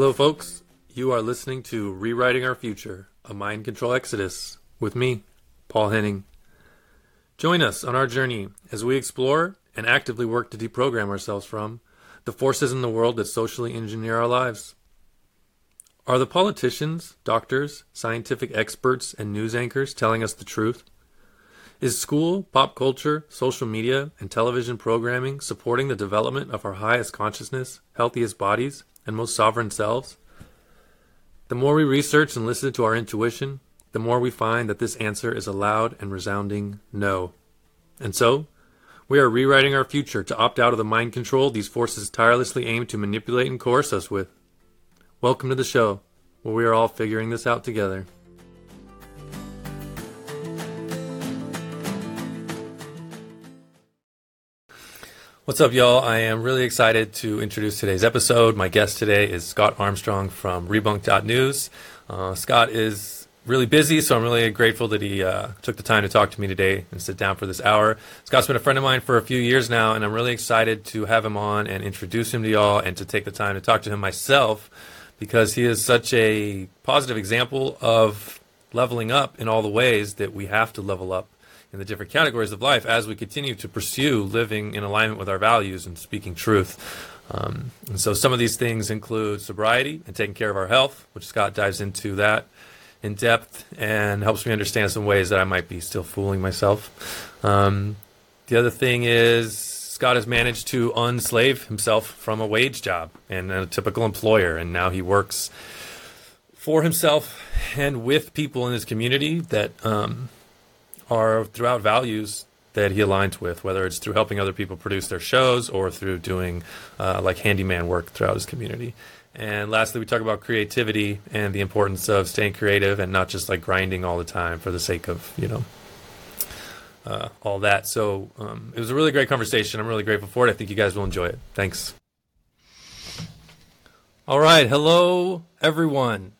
Hello, folks. You are listening to Rewriting Our Future, a mind control exodus with me, Paul Henning. Join us on our journey as we explore and actively work to deprogram ourselves from the forces in the world that socially engineer our lives. Are the politicians, doctors, scientific experts, and news anchors telling us the truth? Is school, pop culture, social media, and television programming supporting the development of our highest consciousness, healthiest bodies, and most sovereign selves? The more we research and listen to our intuition, the more we find that this answer is a loud and resounding no. And so, we are rewriting our future to opt out of the mind control these forces tirelessly aim to manipulate and coerce us with. Welcome to the show, where we are all figuring this out together. What's up, y'all? I am really excited to introduce today's episode. My guest today is Scott Armstrong from Rebunked.news. Uh, Scott is really busy, so I'm really grateful that he uh, took the time to talk to me today and sit down for this hour. Scott's been a friend of mine for a few years now, and I'm really excited to have him on and introduce him to y'all and to take the time to talk to him myself because he is such a positive example of leveling up in all the ways that we have to level up in the different categories of life as we continue to pursue living in alignment with our values and speaking truth. Um, and so some of these things include sobriety and taking care of our health, which Scott dives into that in depth and helps me understand some ways that I might be still fooling myself. Um, the other thing is Scott has managed to unslave himself from a wage job and a typical employer, and now he works for himself and with people in his community that um, are throughout values that he aligns with, whether it's through helping other people produce their shows or through doing uh, like handyman work throughout his community. And lastly, we talk about creativity and the importance of staying creative and not just like grinding all the time for the sake of, you know, uh, all that. So um, it was a really great conversation. I'm really grateful for it. I think you guys will enjoy it. Thanks. All right. Hello, everyone.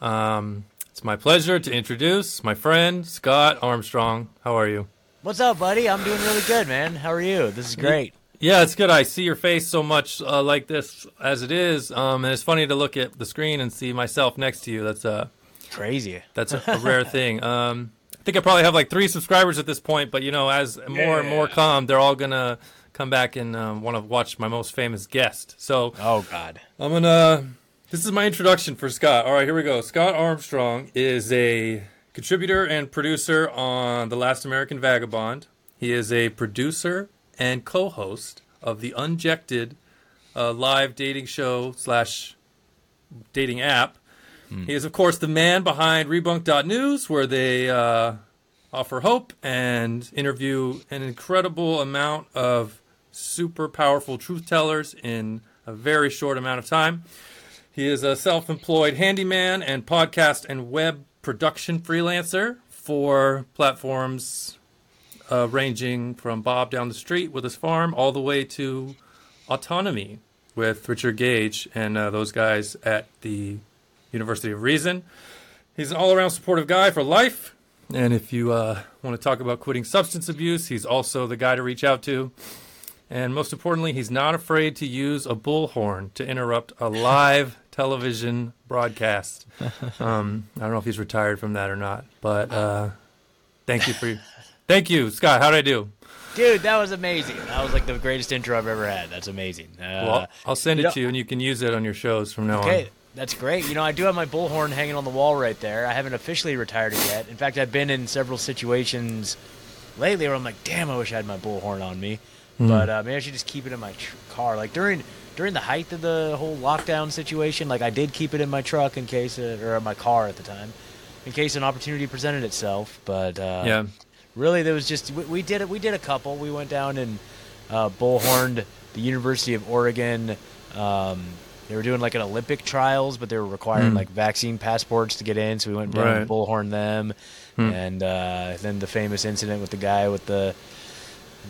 Um, it's my pleasure to introduce my friend Scott Armstrong. How are you? What's up, buddy? I'm doing really good, man. How are you? This is great. Yeah, it's good. I see your face so much uh, like this as it is, um, and it's funny to look at the screen and see myself next to you. That's uh, crazy. That's a, a rare thing. Um, I think I probably have like three subscribers at this point, but you know, as more yeah. and more come, they're all gonna come back and um, want to watch my most famous guest. So, oh god, I'm gonna this is my introduction for Scott. All right, here we go. Scott Armstrong is a contributor and producer on The Last American Vagabond. He is a producer and co-host of the Unjected uh, live dating show slash dating app. Hmm. He is, of course, the man behind Rebunked.news, where they uh, offer hope and interview an incredible amount of super powerful truth tellers in a very short amount of time. He is a self employed handyman and podcast and web production freelancer for platforms uh, ranging from Bob down the street with his farm all the way to autonomy with Richard Gage and uh, those guys at the University of Reason. He's an all around supportive guy for life. And if you uh, want to talk about quitting substance abuse, he's also the guy to reach out to. And most importantly, he's not afraid to use a bullhorn to interrupt a live television broadcast. Um, I don't know if he's retired from that or not, but uh, thank you for thank you, Scott. How did I do? Dude, that was amazing. That was like the greatest intro I've ever had. That's amazing. Uh, well, I'll send it know, to you, and you can use it on your shows from now okay, on. Okay, that's great. You know, I do have my bullhorn hanging on the wall right there. I haven't officially retired it yet. In fact, I've been in several situations lately where I'm like, damn, I wish I had my bullhorn on me. Mm. But uh, maybe I should just keep it in my tr- car. Like during during the height of the whole lockdown situation, like I did keep it in my truck in case, uh, or my car at the time, in case an opportunity presented itself. But uh, yeah, really, there was just we, we, did it. We did a couple. We went down and uh, bullhorned the University of Oregon. Um, they were doing like an Olympic trials, but they were requiring mm. like vaccine passports to get in. So we went down right. and bullhorned them. Mm. And uh, then the famous incident with the guy with the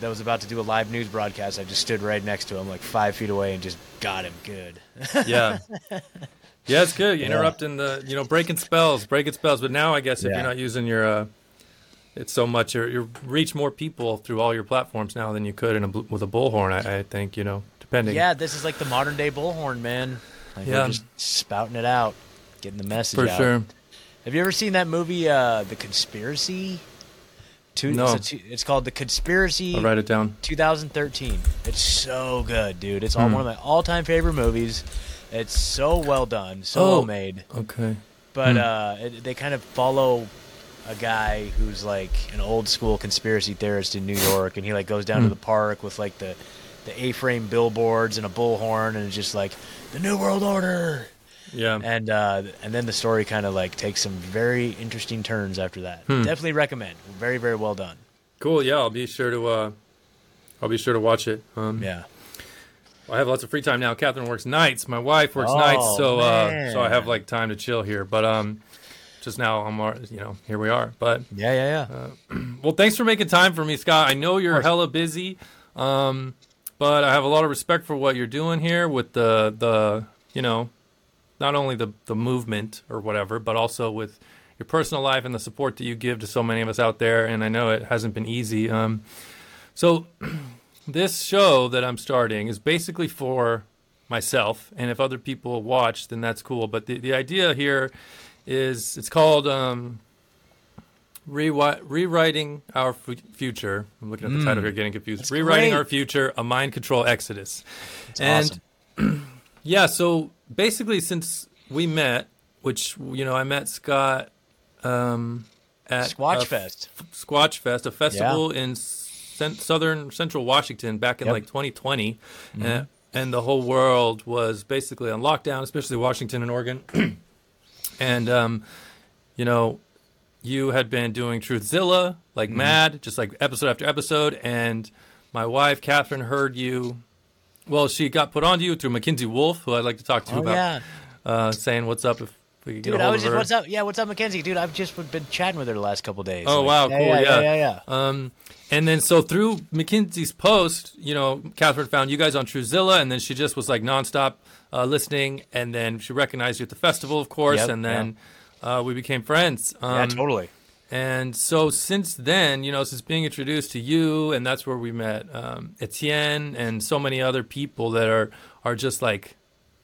that was about to do a live news broadcast, I just stood right next to him, like five feet away, and just got him good. yeah. Yeah, it's good. You're yeah. interrupting the, you know, breaking spells, breaking spells. But now, I guess if yeah. you're not using your, uh, it's so much, you you reach more people through all your platforms now than you could in a, with a bullhorn. I, I think, you know, depending. Yeah, this is like the modern day bullhorn, man. Like Yeah. we're just spouting it out, getting the message For out. sure. Have you ever seen that movie, uh, The Conspiracy? Two, No. It's, two- it's called The Conspiracy. I'll write it down. 2013. It's so good, dude. It's all Hmm. one of my all-time favorite movies. It's so well done, so Oh. well made. Okay. But Hmm. uh, it, they kind of follow a guy who's like an old school conspiracy theorist in New York, and he like goes down to Hmm. the park with like the the A-frame billboards and a bullhorn, and it's just like the New World Order. Yeah. And uh, and then the story kind of like takes some very interesting turns after that. Hmm. Definitely recommend. Very very well done. Cool. Yeah, I'll be sure to. Uh, I'll be sure to watch it. Um, Yeah. I have lots of free time now. Catherine works nights. My wife works Oh, nights, so uh, so I have like time to chill here. But um, just now I'm, you know, here we are. But Yeah yeah Uh, yeah. well, thanks for making time for me, Scott. I know you're hella busy, um, but I have a lot of respect for what you're doing here with the the you know, not only the the movement or whatever, but also with your personal life and the support that you give to so many of us out there. And I know it hasn't been easy. Um, so this show that I'm starting is basically for myself, and if other people watch, then that's cool. But the the idea here is it's called. Um, Rewi- rewriting our fu- future. I'm looking at the title here, getting confused. That's rewriting great. our future, a mind control exodus. It's and awesome. yeah, so basically, since we met, which you know, I met Scott um, at Squatch Fest. f- Squatch Fest, a festival in cen- southern central Washington back in Yep. like 2020, and, and the whole world was basically on lockdown, especially Washington and Oregon. and um, you know, you had been doing Truthzilla like mad, just like episode after episode, and my wife Catherine heard you. Well, she got put onto you through Mackenzie Wolf, who I'd like to talk to Oh about, yeah. uh, saying what's up if we could get Dude, I was just her. what's up? Yeah, what's up, Mackenzie? Dude, I've just been chatting with her the last couple days. Oh, Like, wow, yeah, cool, yeah, yeah. yeah, yeah. Um, and then so through Mackenzie's post, you know, Catherine found you guys on Truthzilla, and then she just was like nonstop uh, listening, and then she recognized you at the festival, of course, Yep, and then uh, we became friends. Um, yeah, totally. And so since then, you know, since being introduced to you, and that's where we met um, Etienne and so many other people that are are just like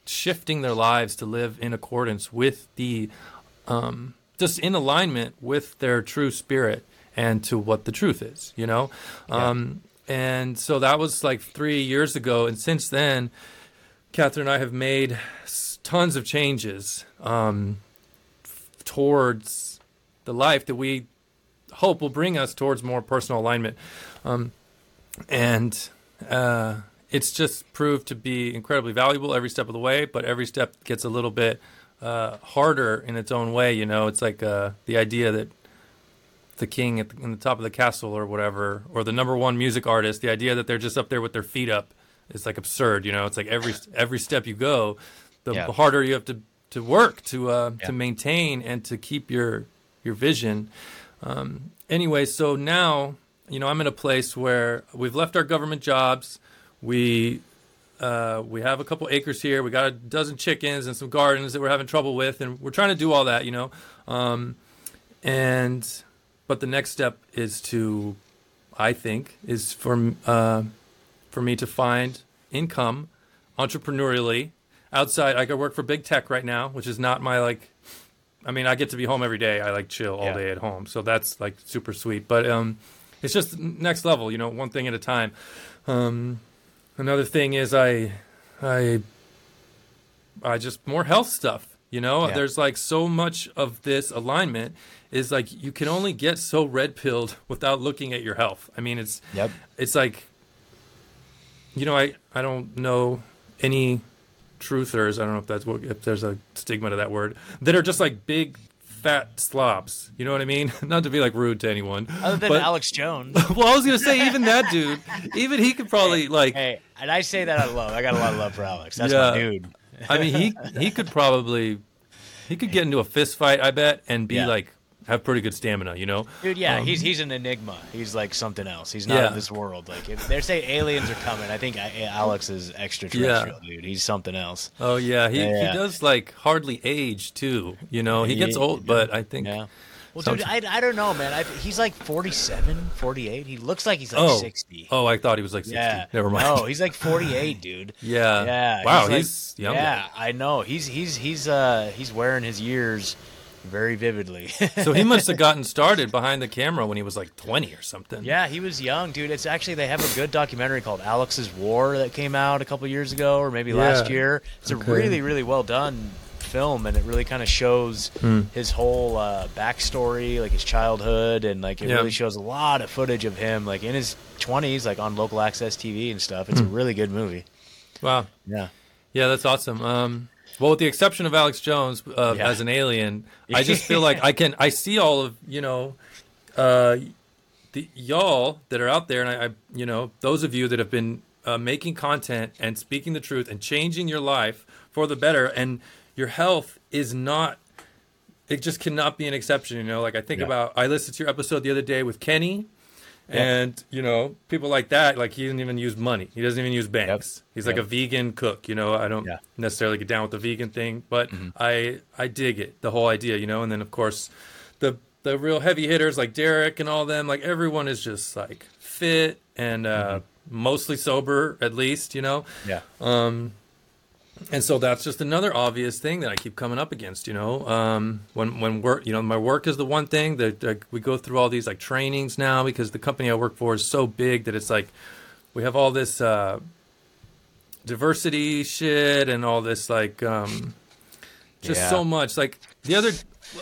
shifting their lives to live in accordance with the, um, just in alignment with their true spirit and to what the truth is, you know. Yeah. Um, and so that was like three years ago, and since then, Catherine and I have made tons of changes um, f- towards the life that we hope will bring us towards more personal alignment. Um, and uh, it's just proved to be incredibly valuable every step of the way, but every step gets a little bit uh, harder in its own way. You know, it's like uh, the idea that the king at the, in the top of the castle or whatever, or the number one music artist, the idea that they're just up there with their feet up is like absurd. You know, it's like every every step you go, the Yeah. harder you have to to work to uh, Yeah. to maintain and to keep your your vision. Um, anyway, so now you know I'm in a place where we've left our government jobs. We uh, we have a couple acres here. We got a dozen chickens and some gardens that we're having trouble with, and we're trying to do all that, you know. Um, and but the next step is to, I think, is for uh, for me to find income entrepreneurially outside. I could work for big tech right now, which is not my like. I mean, I get to be home every day. I like chill all Yeah. day at home, so that's like super sweet. But um, it's just next level, you know, one thing at a time. Um, another thing is I, I, I just more health stuff. You know, Yeah. there's like so much of this alignment is like you can only get so red pilled without looking at your health. I mean, it's Yep. it's like you know, I I don't know any truthers. I don't know if that's what if there's a stigma to that word that are just like big fat slobs. You know what I mean? Not to be like rude to anyone. Other than but- Alex Jones. well, I was gonna say even that dude, even he could probably like. hey, and I say that out of love. I got a lot of love for Alex. That's Yeah. my dude. I mean, he he could probably he could get into a fist fight. I bet and be Yeah. like have pretty good stamina. You know? Dude, yeah, Um, he's he's an enigma. He's like something else. He's not Yeah. of this world. Like if they say aliens are coming, I think Alex is extraterrestrial, dude. He's something else. Oh yeah, he, Yeah. he does like hardly age too. You know, he gets Yeah, old, but I think Yeah, Well, dude, I, I don't know, man. I, he's like 47, 48. He looks like he's like oh, 60. oh, I thought he was like 60. yeah. Never mind. No, he's like 48, dude. Yeah. Yeah. Wow, like- he's young. Yeah, I know. He's he's he's uh he's wearing his years very vividly. so he must have gotten started behind the camera when he was like 20 or something. Yeah, he was young, dude. It's actually they have a good documentary called Alex's War that came out a couple years ago, or maybe last year. It's Okay. a really, really well done film, and it really kind of shows Hmm. his whole uh, backstory, like his childhood, and like it Yeah. really shows a lot of footage of him, like in his twenties, like on local access TV and stuff. It's a Hmm. really good movie. Wow. Yeah. Yeah, that's awesome. Um, well, with the exception of Alex Jones uh, Yeah. as an alien, I just feel like I can I see all of you know, uh, the y'all that are out there, and I, I you know those of you that have been uh, making content and speaking the truth and changing your life for the better, and your health is not. It just cannot be an exception, you know. Like I think Yeah. about, I listened to your episode the other day with Kenny, And you know people like that. Like he doesn't even use money. He doesn't even use banks. He's like a vegan cook. You know, I don't Yeah. necessarily get down with the vegan thing, but Mm-hmm. I I dig it, the whole idea, you know. And then of course, the the real heavy hitters like Derek and all them, like everyone is just like fit and uh, mostly sober, at least, you know. Yeah. And so that's just another obvious thing that I keep coming up against, you know. Um, when when work, you know, my work is the one thing that like, we go through all these like trainings now because the company I work for is so big that it's like we have all this uh, diversity shit and all this like um, just Yeah. so much. Like the other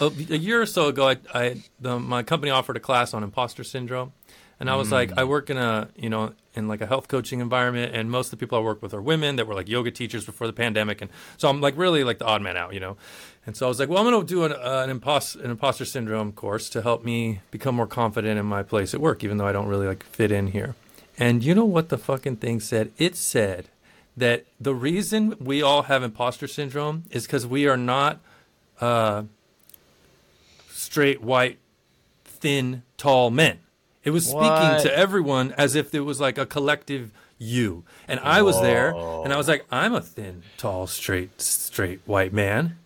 a, a year or so ago, I, I the, my company offered a class on imposter syndrome, and I was like, I work in a you know in like a health coaching environment, and most of the people I work with are women that were like yoga teachers before the pandemic, and so I'm like really like the odd man out, you know. And so I was like, well, I'm going to do an, uh, an, impos- an imposter syndrome course to help me become more confident in my place at work, even though I don't really like fit in here. And you know what the fucking thing said? It said that the reason we all have imposter syndrome is because we are not uh, straight, white, thin, tall men. It was speaking What? to everyone as if it was like a collective you. And I was there, and I was like, I'm a thin, tall, straight, straight white man.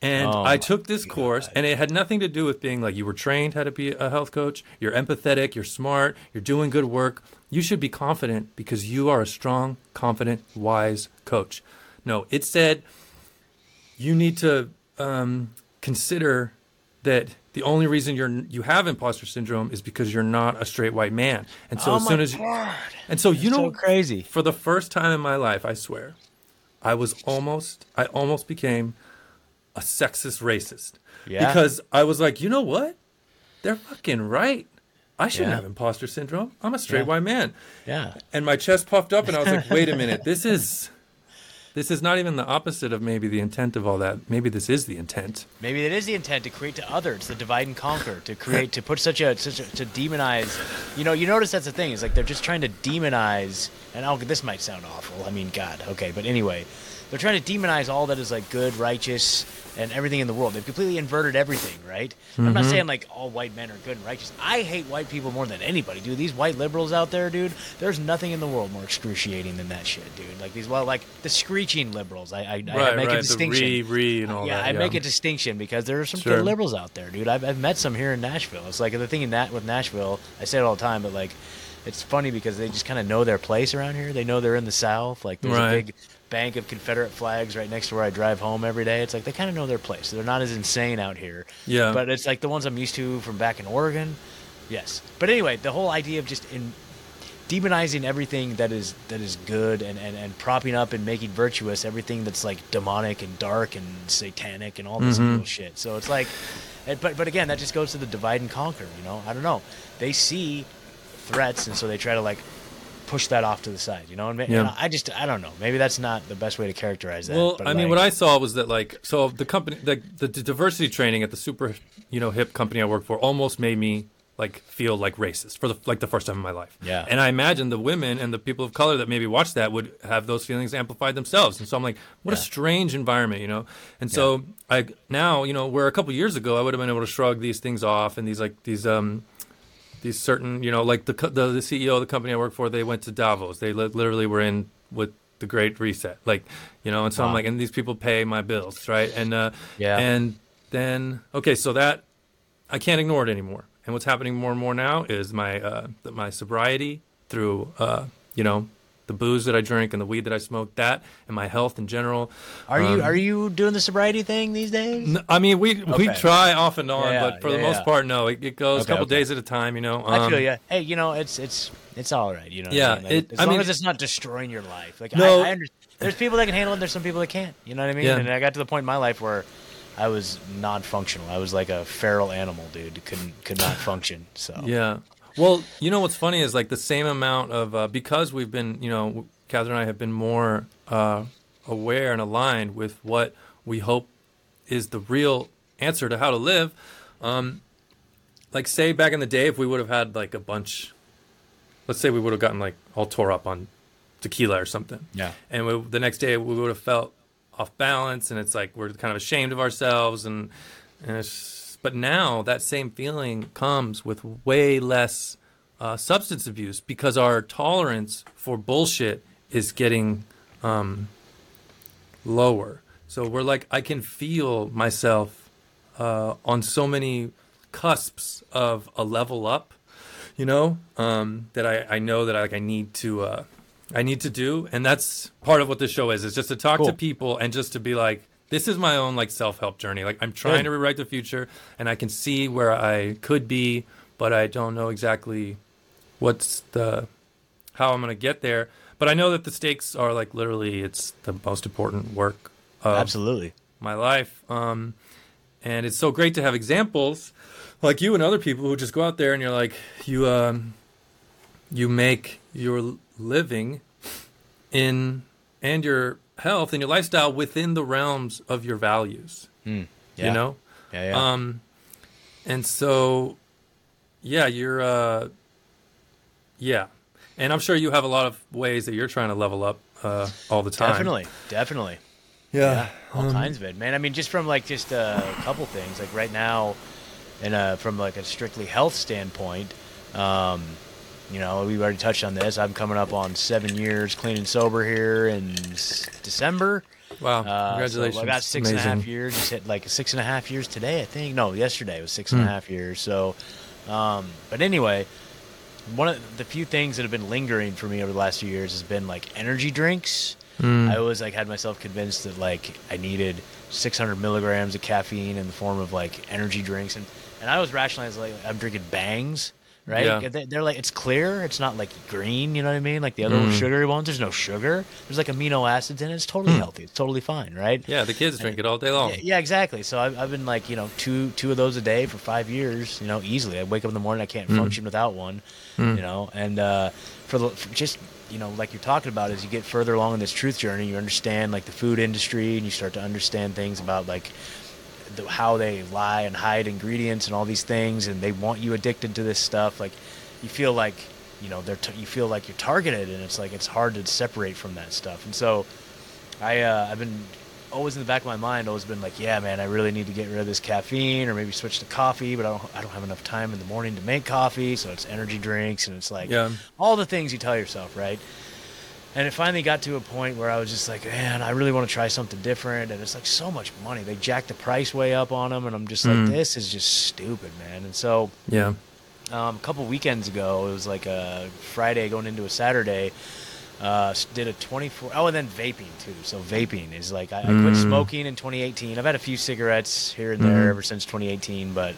And Oh I took this course, and it had nothing to do with being like you were trained how to be a health coach. You're empathetic. You're smart. You're doing good work. You should be confident because you are a strong, confident, wise coach. No, it said you need to um, consider that the only reason you're you have imposter syndrome is because you're not a straight white man. And so oh as soon as God. and so you know so crazy. for the first time in my life, I swear, I was almost I almost became a sexist racist. Yeah. Because I was like, you know what? They're fucking right. I shouldn't Yeah. have imposter syndrome. I'm a straight Yeah. white man. Yeah. And my chest puffed up and I was like, wait a minute, this is this is not even the opposite of maybe the intent of all that. Maybe this is the intent. Maybe it is the intent to create to others, to divide and conquer, to create, to put such a, such a to demonize. You know, you notice that's the thing. Is like they're just trying to demonize. And oh, this might sound awful. I mean, God, okay, but anyway, they're trying to demonize all that is like good, righteous, and everything in the world. They've completely inverted everything, right? I'm Mm-hmm. not saying like all white men are good and righteous. I hate white people more than anybody, dude. These white liberals out there, dude. There's nothing in the world more excruciating than that shit, dude. Like these, well, like the screeching liberals. I, I, I make right. a distinction The re, re, and all yeah, that. I make a distinction because there are some Sure. good liberals out there, dude. I've, I've met some here in Nashville. It's like the thing in that with Nashville. I say it all the time, but like, it's funny because they just kind of know their place around here. They know they're in the South. Like, there's Right. a big bank of Confederate flags right next to where I drive home every day. It's like they kind of know their place. They're not as insane out here. Yeah. But it's like the ones I'm used to from back in Oregon. Yes. But anyway, the whole idea of just in demonizing everything that is that is good and, and, and propping up and making virtuous everything that's like demonic and dark and satanic and all this Mm-hmm. bullshit. So it's like, but but again, that just goes to the divide and conquer. You know, I don't know. They see threats and so they try to like push that off to the side. You know, and, ma- Yeah. and I just I don't know. Maybe that's not the best way to characterize that. Well, but I mean, what I saw was that like so the company the, the diversity training at the super you know hip company I work for almost made me like feel like racist for the like the first time in my life. Yeah. And I imagine the women and the people of color that maybe watch that would have those feelings amplified themselves. And so I'm like, what a strange environment, you know. And so I now you know where a couple years ago I would have been able to shrug these things off and these like these um these certain, you know, like the the, the CEO of the company I work for, they went to Davos. They li- literally were in with the Great Reset, like, you know, and so I'm like, and these people pay my bills, right? And uh, Yeah. and then okay, so that I can't ignore it anymore. And what's happening more and more now is my uh, my sobriety through uh, you know the booze that I drink and the weed that I smoke, that and my health in general. Are um, you are you doing the sobriety thing these days? I mean, we okay. we try off and on, yeah, but for yeah, the most yeah. part, no. It, it goes okay, a couple okay. days at a time. You know. Um, I feel um, yeah. Hey, you know, it's it's it's all right. You know. Yeah. I mean? like, it, as I long mean, as it's not destroying your life. Like no, I, I. There's people that can handle it. There's some people that can't. You know what I mean? And I got to the point in my life where I was non-functional. I was like a feral animal, dude. Couldn't could not function. So yeah. Well, you know what's funny is like the same amount of uh, because we've been, you know, Catherine and I have been more uh, aware and aligned with what we hope is the real answer to how to live. Um, like, say back in the day, if we would have had like a bunch, let's say we would have gotten like all tore up on tequila or something. Yeah. And we, the next day we would have felt off balance, and it's like we're kind of ashamed of ourselves, and, and it's, but now that same feeling comes with way less uh, substance abuse because our tolerance for bullshit is getting um, lower. So we're like, I can feel myself uh, on so many cusps of a level up, you know, um, that I, I know that I, like I need to uh, I need to do, and that's part of what this show is. Is just to talk cool. to people and just to be like, this is my own like self help journey. Like I'm trying Good. to rewrite the future, and I can see where I could be, but I don't know exactly what's the how I'm going to get there. But I know that the stakes are like literally it's the most important work of absolutely my life. Um, and it's so great to have examples like you and other people who just go out there and you're like you um, you make your living in and your health and your lifestyle within the realms of your values. Mm, yeah. You know? Yeah, yeah. Um, and so, yeah, you're, uh, yeah. And I'm sure you have a lot of ways that you're trying to level up uh, all the time. Definitely. Definitely. Yeah. yeah all um, kinds of it, man. I mean, just from like just a couple things, like right now, and uh, from like a strictly health standpoint, um, you know, we've already touched on this. I'm coming up on seven years clean and sober here in December. Wow! Uh, Congratulations! So I got six Amazing. and a half years. Just hit like six and a half years today, I think. No, yesterday was six and a hmm. half years. So, um, but anyway, one of the few things that have been lingering for me over the last few years has been like energy drinks. Mm. I always like had myself convinced that like I needed 600 milligrams of caffeine in the form of like energy drinks, and and I was rationalizing like I'm drinking Bangs right? Yeah. They're like it's clear. It's not like green. You know what I mean? Like the other mm. sugary ones. There's no sugar. There's like amino acids in it. It's totally mm. healthy. It's totally fine, right? Yeah, the kids drink it all day long. Yeah, yeah exactly. So I've, I've, been like you know two two of those a day for five years. You know, easily. I wake up in the morning. I can't mm. function without one. Mm. You know, and uh, for, the, for just you know, like you're talking about, as you get further along in this truth journey, you understand like the food industry, and you start to understand things about like the, how they lie and hide ingredients and all these things, and they want you addicted to this stuff. Like you feel like you know they're t- you feel like you're targeted, and it's like it's hard to separate from that stuff. And so I uh, I've been always in the back of my mind always been like, yeah, man, I really need to get rid of this caffeine or maybe switch to coffee, but I don't I don't have enough time in the morning to make coffee, so it's energy drinks and it's like yeah. all the things you tell yourself, right? And it finally got to a point where I was just like, man, I really want to try something different. And it's like so much money. They jacked the price way up on them. And I'm just like, mm. this is just stupid, man. And so, yeah. Um, a couple weekends ago, it was like a Friday going into a Saturday. Uh, did a 24 oh and then vaping too so vaping is like i, I quit mm. smoking in 2018 i've had a few cigarettes here and there mm. ever since 2018 but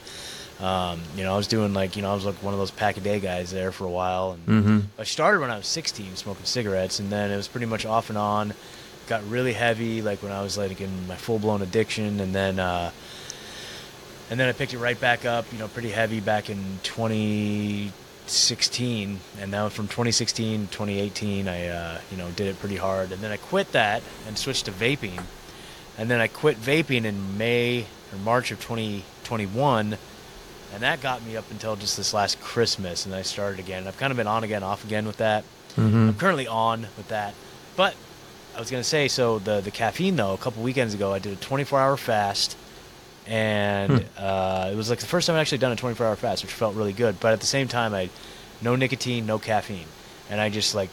um, you know, I was doing like, you know, I was like one of those pack a day guys there for a while. And mm-hmm. I started when I was 16 smoking cigarettes, and then it was pretty much off and on. Got really heavy, like when I was like in my full blown addiction, and then uh, and then I picked it right back up, you know, pretty heavy back in 2016, and now from 2016 to 2018, I uh, you know did it pretty hard, and then I quit that and switched to vaping, and then I quit vaping in May or March of 2021 and that got me up until just this last Christmas, and I started again. I've kind of been on again, off again with that. Mm-hmm. I'm currently on with that, but I was gonna say so the the caffeine though. A couple weekends ago, I did a 24 hour fast, and hmm. uh, it was like the first time I actually done a 24 hour fast, which felt really good. But at the same time, I no nicotine, no caffeine, and I just like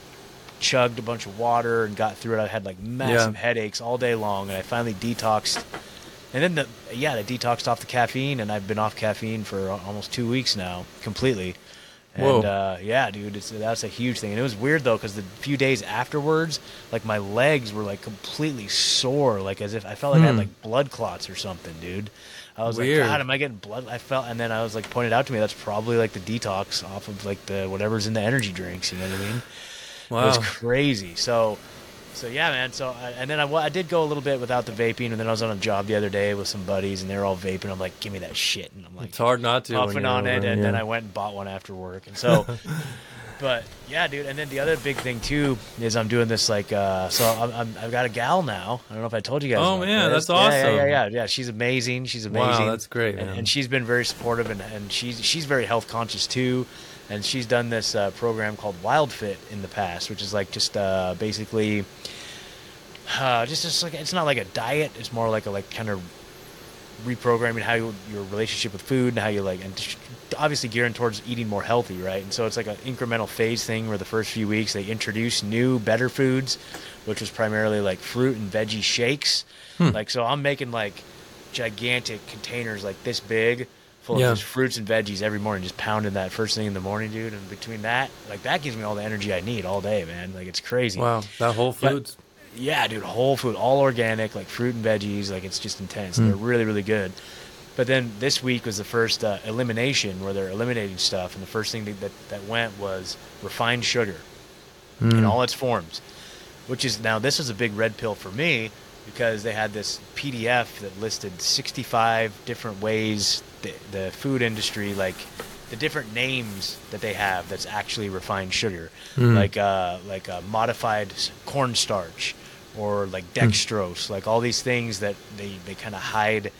chugged a bunch of water and got through it. I had like massive yeah. headaches all day long, and I finally detoxed and then the yeah, I detoxed off the caffeine, and I've been off caffeine for almost two weeks now, completely. And Whoa. uh, yeah, dude, it's, that's a huge thing. And it was weird though, because the few days afterwards, like my legs were like completely sore, like as if I felt like I had Hmm. like blood clots or something, dude. I was Weird. like, God, am I getting blood? I felt, and then I was like pointed out to me that's probably like the detox off of like the whatever's in the energy drinks. You know what I mean? It was crazy. So, so yeah, man. So, I, and then I, I did go a little bit without the vaping, and then I was on a job the other day with some buddies, and they were all vaping. I'm like, give me that shit, and I'm like, It's hard not to. puffing on it, and yeah. then I went and bought one after work, and so. But yeah, dude. And then the other big thing too is I'm doing this like uh, so I'm, I'm I've got a gal now. I don't know if I told you guys. Oh, man, this. that's Yeah, Yeah, awesome. yeah, yeah, yeah. She's amazing. She's amazing. Wow, that's great, And, and she's been very supportive, and, and she's she's very health conscious too. And she's done this uh, program called Wild Fit in the past, which is like just uh, basically uh, just just like it's not like a diet. It's more like a like kind of reprogramming how you, your relationship with food and how you like and obviously gearing towards eating more healthy right and so it's like an incremental phase thing where the first few weeks they introduce new better foods which was primarily like fruit and veggie shakes Hmm. like so i'm making like gigantic containers like this big full Yeah. of just fruits and veggies every morning just pounding that first thing in the morning dude and between that like that gives me all the energy i need all day man like it's crazy Wow, that Whole But- Foods. yeah, dude, whole food, all organic, like fruit and veggies. Like it's just intense. Hmm. They're really, really good. But then this week was the first uh, elimination where they're eliminating stuff, and the first thing that, that, that went was refined sugar Hmm. in all its forms, which is now this is a big red pill for me because they had this PDF that listed 65 different ways the, the food industry like the different names that they have that's actually refined sugar, Hmm. like uh, like uh, modified cornstarch or like Hmm. dextrose, like all these things that they, they kind of hide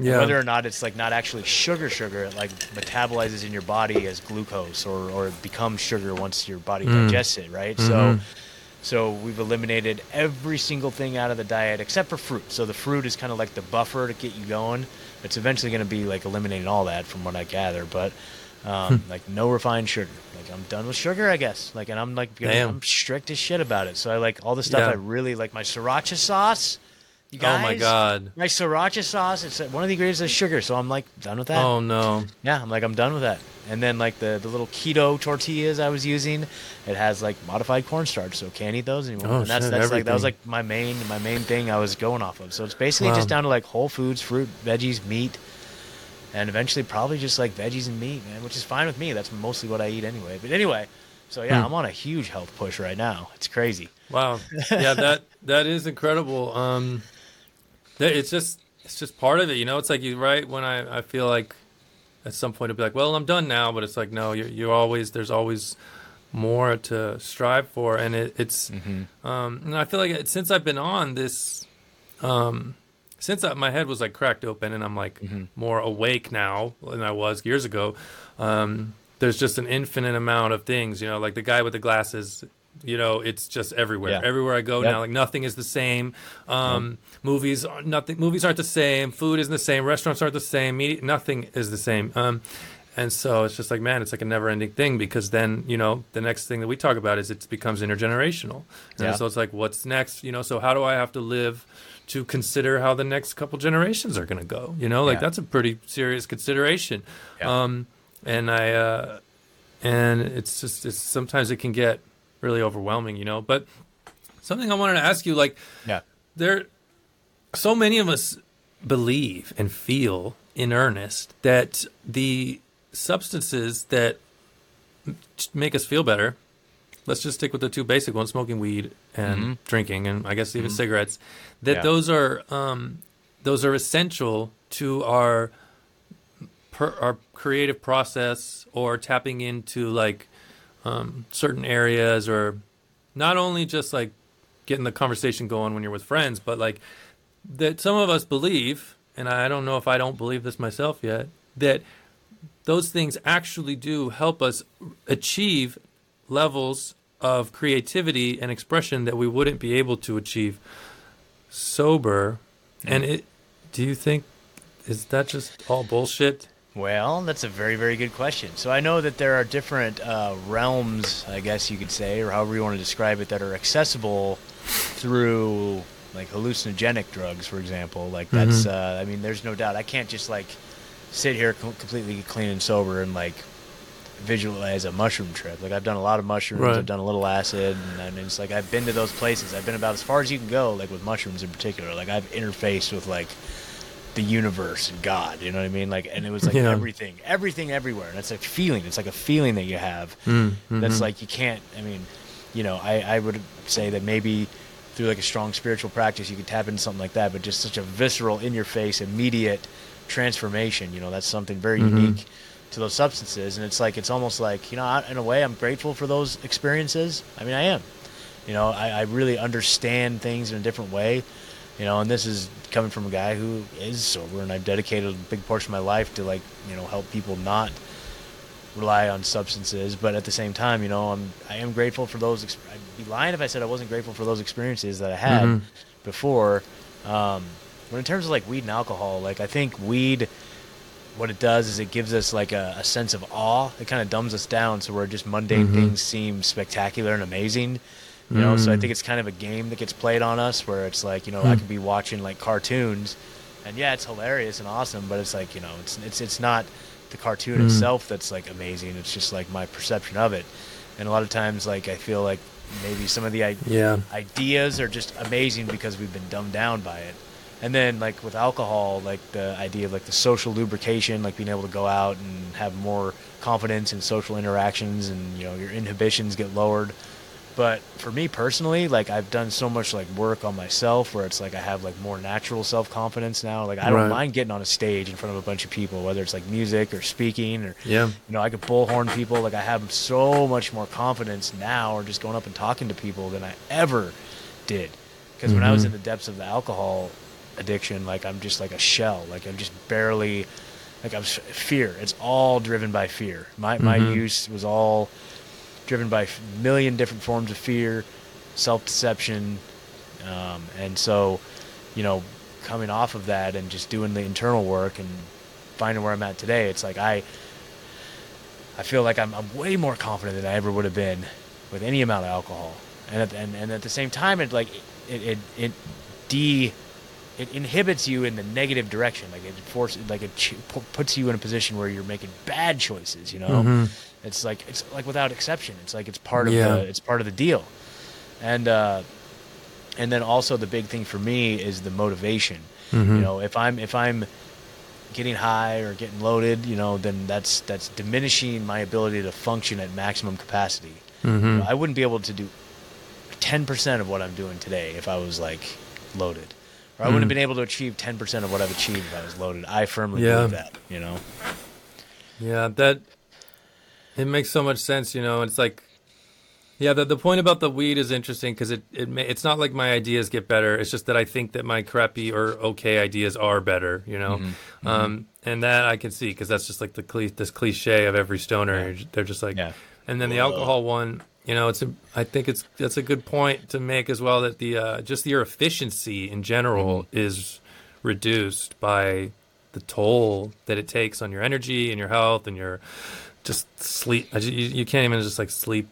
Yeah. whether or not it's like not actually sugar sugar it like metabolizes in your body as glucose or or it becomes sugar once your body Mm. digests it right Mhm. so so we've eliminated every single thing out of the diet except for fruit so the fruit is kind of like the buffer to get you going it's eventually going to be like eliminating all that from what i gather but um, Hmm. like no refined sugar like i'm done with sugar i guess like and i'm like gonna- i'm strict as shit about it so i like all the stuff Yeah. i really like my sriracha sauce guys Oh my God. my sriracha sauce it's uh, one of the ingredients is sugar so i'm like done with that Oh no. yeah i'm like i'm done with that and then like the, the little keto tortillas i was using it has like modified cornstarch so can't eat those anymore Oh, and that's shit, that's like that was like my main my main thing i was going off of so it's basically Wow. just down to like whole foods fruit veggies meat and eventually probably just like veggies and meat man which is fine with me that's mostly what i eat anyway but anyway so yeah Hmm. i'm on a huge health push right now it's crazy Wow. Yeah, that that is incredible. Um, it's just it's just part of it. You know, it's like you right when I I feel like at some point it'll be like, well, I'm done now, but it's like no, you're you're always there's always more to strive for, and it, it's um, and I feel like it, since I've been on this. Um, since I, my head was like cracked open and I'm like more awake now than I was years ago, um, there's just an infinite amount of things, you know, like the guy with the glasses, you know, it's just everywhere. Yeah. Everywhere I go Yep. now, like nothing is the same. Um, Movies, are nothing. Movies aren't the same. Food isn't the same. Restaurants aren't the same. Media, nothing is the same. Um, and so it's just like, man, it's like a never-ending thing because then, you know, the next thing that we talk about is it becomes intergenerational. And Yeah. so it's like, what's next? You know, so how do I have to live to consider how the next couple generations are going to go? You know, like Yeah. that's a pretty serious consideration. Yeah. Um, and I, uh, and it's just, it's sometimes it can get really overwhelming, you know. But something I wanted to ask you, like, yeah there so many of us believe and feel in earnest that the substances that make us feel better let's just stick with the two basic ones smoking weed and drinking and i guess even cigarettes that Yeah. those are um, those are essential to our per, our creative process or tapping into like um, certain areas or not only just like getting the conversation going when you're with friends, but like that some of us believe, and I don't know if I don't believe this myself yet, that those things actually do help us achieve levels of creativity and expression that we wouldn't be able to achieve sober. And it, do you think is that just all bullshit? Well, that's a very, very good question. So I know that there are different uh, realms, I guess you could say, or however you want to describe it, that are accessible through like hallucinogenic drugs, for example. Like that's, uh, I mean, there's no doubt. I can't just like sit here com- completely clean and sober and like visualize a mushroom trip. Like I've done a lot of mushrooms, Right. I've done a little acid, and, and it's like I've been to those places. I've been about as far as you can go, like with mushrooms in particular. Like I've interfaced with like the universe and God. You know what I mean? Like, and it was like Yeah. everything, everything, everywhere. And it's like feeling. It's like a feeling that you have. Mm, That's mhm. like you can't. I mean, you know, I I would say that maybe through like a strong spiritual practice you could tap into something like that. But just such a visceral, in your face, immediate transformation. You know, that's something very Mhm. unique to those substances. And it's like it's almost like you know, in a way, I'm grateful for those experiences. I mean, I am. You know, I, I really understand things in a different way. You know, and this is coming from a guy who is sober, and I've dedicated a big portion of my life to like you know help people not rely on substances. But at the same time, you know, I'm I am grateful for those. Ex- I'd be lying if I said I wasn't grateful for those experiences that I had Mhm. before. Um, but in terms of like weed and alcohol, like I think weed, what it does is it gives us like a, a sense of awe. It kind of dumbs us down, so where just mundane Mhm. things seem spectacular and amazing. You know, so I Mm. think it's kind of a game that gets played on us, where it's like you know I Hmm. could be watching like cartoons, and yeah, it's hilarious and awesome, but it's like you know it's it's it's not the cartoon Mm. itself that's like amazing. It's just like my perception of it, and a lot of times like I feel like maybe some of the i- Yeah. ideas are just amazing because we've been dumbed down by it. And then like with alcohol, like the idea of like the social lubrication, like being able to go out and have more confidence in social interactions and you know your inhibitions get lowered. But for me personally, like I've done so much like work on myself where it's like I have like more natural self confidence now. Like I don't Right. mind getting on a stage in front of a bunch of people, whether it's like music or speaking or Yeah. you know, I could bullhorn people. Like I have so much more confidence now, or just going up and talking to people than I ever did. Because when I was Mhm. in the depths of the alcohol addiction, like I'm just like a shell. Like I'm just barely, like I'm fear. It's all driven by fear. My my Mhm. use was all driven by a million different forms of fear, self deception, um, and so, you know, coming off of that and just doing the internal work and finding where I'm at today, it's like I I feel like I'm, I'm way more confident than I ever would have been with any amount of alcohol, and at, and and at the same time, it like it it, it de it inhibits you in the negative direction. Like it forces like it ch- puts you in a position where you're making bad choices. You know, Mhm. It's like it's like without exception. It's like it's part of Yeah. the it's part of the deal, and uh, and then also the big thing for me is the motivation. Mhm. You know, if I'm if I'm getting high or getting loaded, you know, then that's that's diminishing my ability to function at maximum capacity. You Mhm. know, I wouldn't be able to do ten percent of what I'm doing today if I was like loaded, or I wouldn't have Mm. been able to achieve ten percent of what I've achieved if I was loaded. I firmly Yeah. believe that. You know. Yeah, that it makes so much sense. You know, it's like, yeah, the the point about the weed is interesting because it it ma- it's not like my ideas get better. It's just that I think that my crappy or okay ideas are better. You know, Mm-hmm. um, and that I can see because that's just like the cli- this cliche of every stoner. Yeah. They're just like, Yeah. and then the Whoa. alcohol one. You know, it's a, I think it's that's a good point to make as well that the uh, just your efficiency in general Mm-hmm. is reduced by the toll that it takes on your energy and your health and your just sleep. I you, you can't even just like sleep.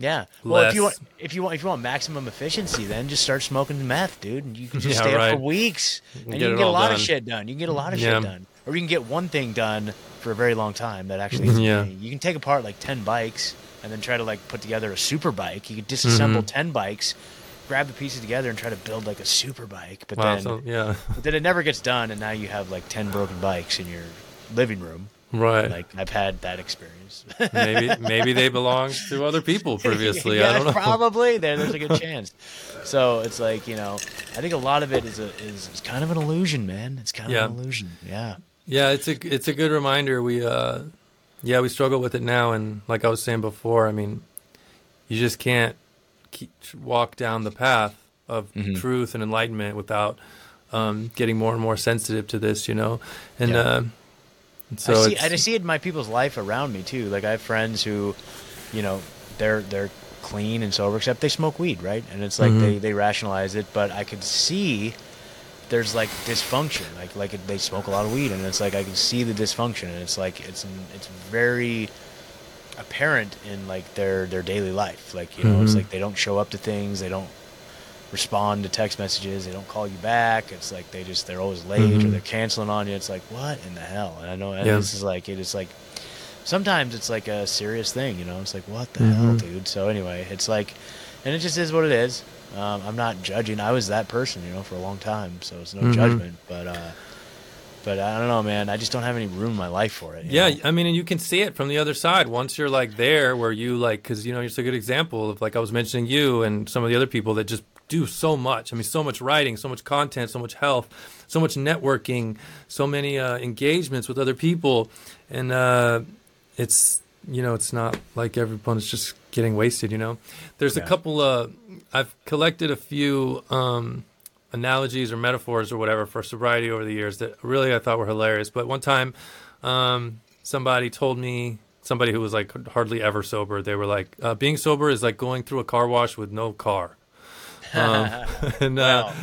Yeah. Well, if you want, if you want, if you want maximum efficiency, then just start smoking meth, dude. And you can just Yeah, stay up for weeks, and Get you can get a lot of shit done. You can get a lot of Yeah. shit done, or you can get one thing done for a very long time that actually. Yeah. You can take apart like ten bikes and then try to like put together a super bike. You could disassemble Mhm. ten bikes, grab the pieces together, and try to build like a super bike. But Wow. then, So, yeah. but then it never gets done, and now you have like ten broken bikes in your living room. Right. Like I've had that experience. maybe maybe they belonged to other people previously. yeah, I don't know. probably there. There's a good chance. So it's like you know, I think a lot of it is a is, is kind of an illusion, man. It's kind of Yeah. an illusion. Yeah. Yeah, it's a it's a good reminder. We uh, yeah, we struggle with it now, and like I was saying before, I mean, you just can't keep, walk down the path of Mhm. truth and enlightenment without um, getting more and more sensitive to this, you know. And Yeah. uh, so I see. it's- I see it in my people's life around me too. Like I have friends who, you know, they're they're clean and sober, except they smoke weed, right? And it's like Mhm. they they rationalize it, but I could see there's like dysfunction. Like like they smoke a lot of weed, and it's like I can see the dysfunction, and it's like it's it's very apparent in like their their daily life. Like you know, it's Mhm. like they don't show up to things. They don't respond to text messages. They don't call you back. It's like they just they're always late or Mhm. they're canceling on you. It's like what in the hell? And I know and Yeah. this is like it is like sometimes it's like a serious thing. You know, it's like what the hell, Mhm. dude. So anyway, it's like, and it just is what it is. Um, I'm not judging. I was that person, you know, for a long time, so it's no Mhm. judgment. But uh, but I don't know, man. I just don't have any room in my life for it. Yeah, know? I mean, and you can see it from the other side once you're like there, where you like, because you know, you're a good example of like I was mentioning you and some of the other people that just do so much. I mean, so much writing, so much content, so much health, so much networking, so many uh, engagements with other people, and uh, it's you know, it's not like everyone's just getting wasted. You know, there's a couple. Uh, I've collected a few. Um, analogies or metaphors or whatever for sobriety over the years that really I thought were hilarious. But one time, um, somebody told me, somebody who was like hardly ever sober, they were like, uh, being sober is like going through a car wash with no car. Um, and uh, Well,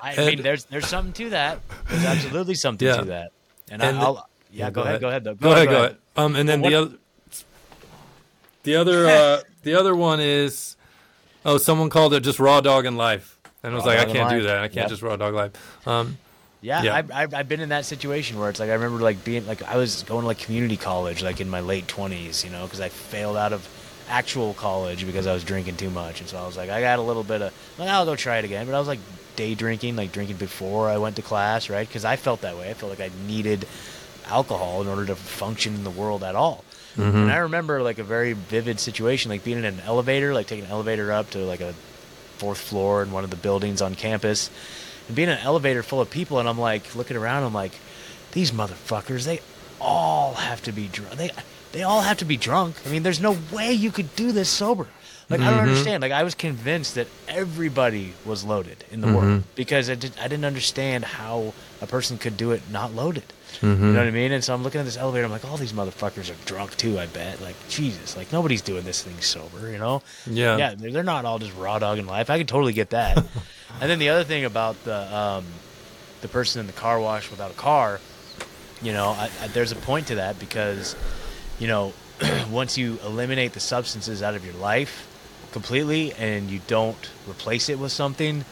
I and- mean, there's there's something to that. There's absolutely something Yeah. to that. And, And I, the- I'll yeah, go, ahead, go ahead though. Go, ahead, go ahead. Um, and then Well, the other, the other, uh, the other one is, oh, someone called it just raw dog in life. And I was Raw like, I can't do that. I can't Yep. just raw dog life. Um, Yeah, Yeah. I've, I've, I've been in that situation where it's like I remember like being like I was going to like community college like in my late twenties, you know, because I failed out of actual college because I was drinking too much, and so I was like I got a little bit of like I'll go try it again, but I was like day drinking, like drinking before I went to class, right? Because I felt that way. I felt like I needed alcohol in order to function in the world at all. Mm-hmm. And I remember like a very vivid situation, like being in an elevator, like taking an elevator up to like a fourth floor in one of the buildings on campus and being in an elevator full of people and i'm like looking around i'm like these motherfuckers they all have to be drunk they they all have to be drunk. I mean there's no way you could do this sober. Like i don't mm-hmm. understand. Like i was convinced that everybody was loaded in the world mm-hmm. because I, did, I didn't understand how a person could do it not loaded. Mm-hmm. You know what i mean? And so i'm looking at this elevator. I'm like all these motherfuckers are drunk too i bet. Like jesus. Like nobody's doing this thing sober you know? Yeah. yeah they're, they're not all just raw dogging life. I can totally get that. And then the other thing about the um, the person in the car wash without a car you know I, I, there's a point to that because you know once you eliminate the substances out of your life completely and you don't replace it with something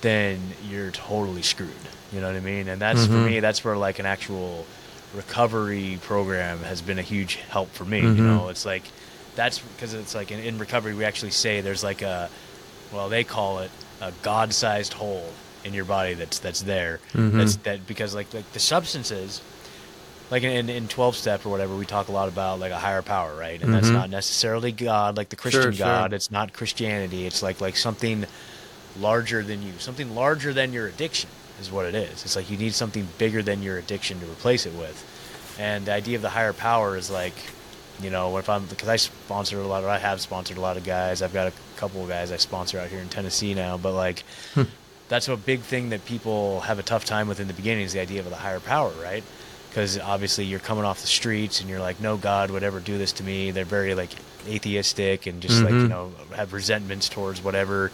then you're totally screwed you know what i mean and that's for Mhm. me that's where like an actual recovery program has been a huge help for me Mhm. you know it's like that's because it's like in, in recovery we actually say there's like a well they call it a god-sized hole in your body that's that's there Mhm. that's that because like like the substances like in, in 12 step or whatever we talk a lot about like a higher power right? And that's Mhm. not necessarily god like the christian Sure, sure. god. It's not christianity. It's like like something larger than you something larger than your addiction is what it is. It's like you need something bigger than your addiction to replace it with. And the idea of the higher power is like you know if i'm because i sponsor a lot or i have sponsored a lot of guys. I've got a couple of guys i sponsor out here in tennessee now but like that's a big thing that people have a tough time with in the beginning is the idea of the higher power right because obviously you're coming off the streets and you're like no god would ever do this to me. They're very like atheistic and just like you Mhm. know have resentments towards whatever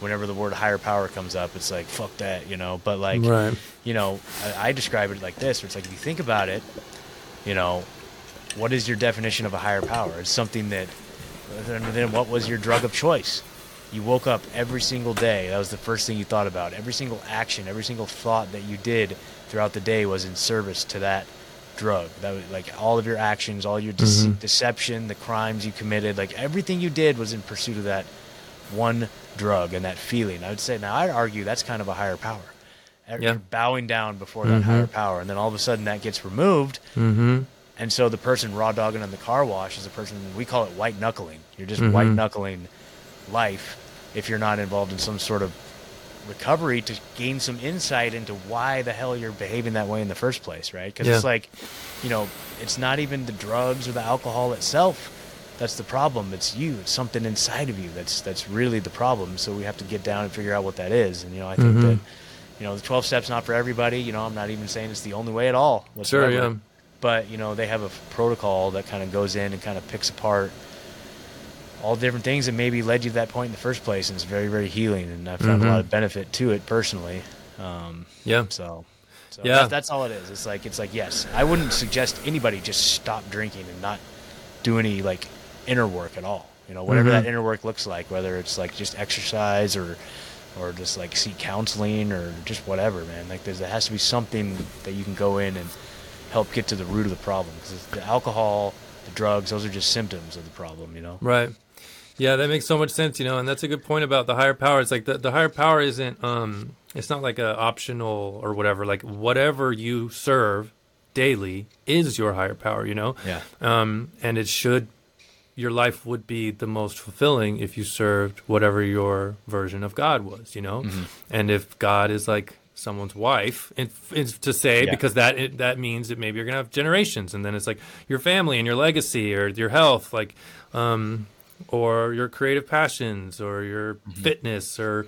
whenever the word higher power comes up it's like fuck that you know? But like Right. you know I, I describe it like this where it's like if you think about it you know what is your definition of a higher power? It's something that then what was your drug of choice? You woke up every single day. That was the first thing you thought about. Every single action every single thought that you did throughout the day was in service to that drug that was like all of your actions all your dece- Mhm. deception the crimes you committed like everything you did was in pursuit of that one drug and that feeling i would say now i'd argue that's kind of a higher power Yeah. you're bowing down before that Mhm. higher power and then all of a sudden that gets removed Mm-hmm. and so the person raw dogging on the car wash is a person we call it white knuckling. You're just Mhm. white knuckling life if you're not involved in some sort of recovery to gain some insight into why the hell you're behaving that way in the first place, right? Because Yeah. it's like, you know, it's not even the drugs or the alcohol itself that's the problem. It's you. It's something inside of you that's that's really the problem. So we have to get down and figure out what that is. And you know, I think Mhm. that you know the 12 steps not for everybody. You know, I'm not even saying it's the only way at all. Sure, yeah. but you know they have a protocol that kind of goes in and kind of picks apart all the different things that maybe led you to that point in the first place and it's very very healing and i've found Mhm. a lot of benefit to it personally um, Yeah. so, so Yeah. that, that's all it is it's like it's like yes i wouldn't suggest anybody just stop drinking and not do any like inner work at all you know whatever Mhm. that inner work looks like whether it's like just exercise or or just like seek counseling or just whatever, man. Like there's, there has to be something that you can go in and help get to the root of the problem because the alcohol, the drugs, those are just symptoms of the problem, you know. Right. Yeah, that makes so much sense, you know, and that's a good point about the higher power. It's like the, the higher power isn't um it's not like a optional or whatever. Like whatever you serve daily is your higher power, you know? Yeah. Um and it should your life would be the most fulfilling if you served whatever your version of God was, you know? Mm-hmm. And if God is like someone's wife, and it's to say Yeah. because that it, that means that maybe you're gonna have generations, and then it's like your family and your legacy or your health, like, um, or your creative passions or your Mm-hmm. fitness or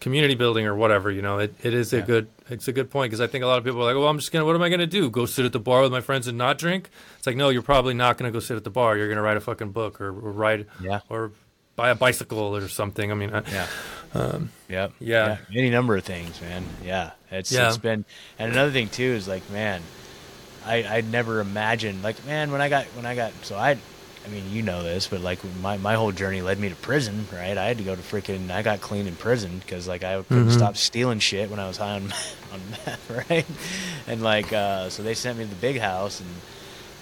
community building or whatever. You know, it, it is a good it's a good point because I think a lot of people are like, well, I'm just gonna what am I gonna do? Go sit at the bar with my friends and not drink? It's like no, you're probably not gonna go sit at the bar. You're gonna write a fucking book or, or write Yeah. or buy a bicycle or something. I mean, I, Yeah. yep. yeah. Any number of things, man. Yeah. It's Yeah. it's been and another thing too is like, man, I I never imagined like, man, when I got when I got so I I mean, you know this, but like my, my whole journey led me to prison, right? I had to go to freaking. I got clean in prison because like I couldn't stop stealing shit when I was high on on meth, right? And like, uh, so they sent me to the big house, and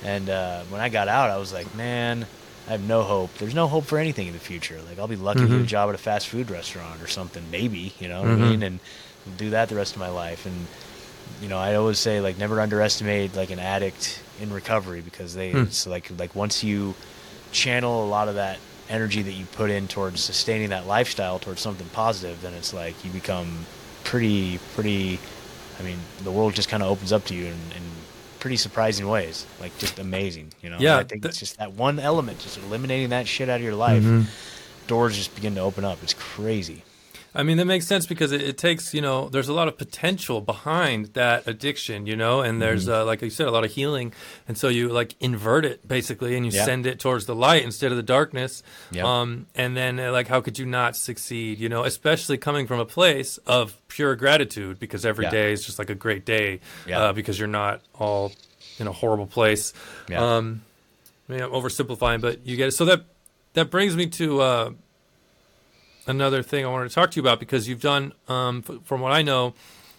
and uh, when I got out, I was like, man, I have no hope. There's no hope for anything in the future. Like I'll be lucky to get a job at a fast food restaurant or something, maybe. You know what I mean? And do that the rest of my life. And you know, I always say like never underestimate like an addict in recovery because they it's like like once you channel a lot of that energy that you put in towards sustaining that lifestyle towards something positive, then it's like you become pretty pretty. I mean, the world just kind of opens up to you in, in pretty surprising ways, like just amazing. You know, Yeah, I think th- it's just that one element, just eliminating that shit out of your life. Mm-hmm. Doors just begin to open up. It's crazy. I mean, that makes sense because it, it takes, you know, there's a lot of potential behind that addiction, you know, and Mm-hmm. there's, uh, like you said, a lot of healing. And so you like invert it basically and you Yeah. send it towards the light instead of the darkness. Yeah. Um, and then, uh, like, how could you not succeed, you know, especially coming from a place of pure gratitude because every day Yeah. is just like a great day uh, because you're not all in a horrible place. Yeah. Um, I mean, I'm oversimplifying, but you get it. So that, that brings me to, uh, another thing I wanted to talk to you about because you've done, um, f- from what I know,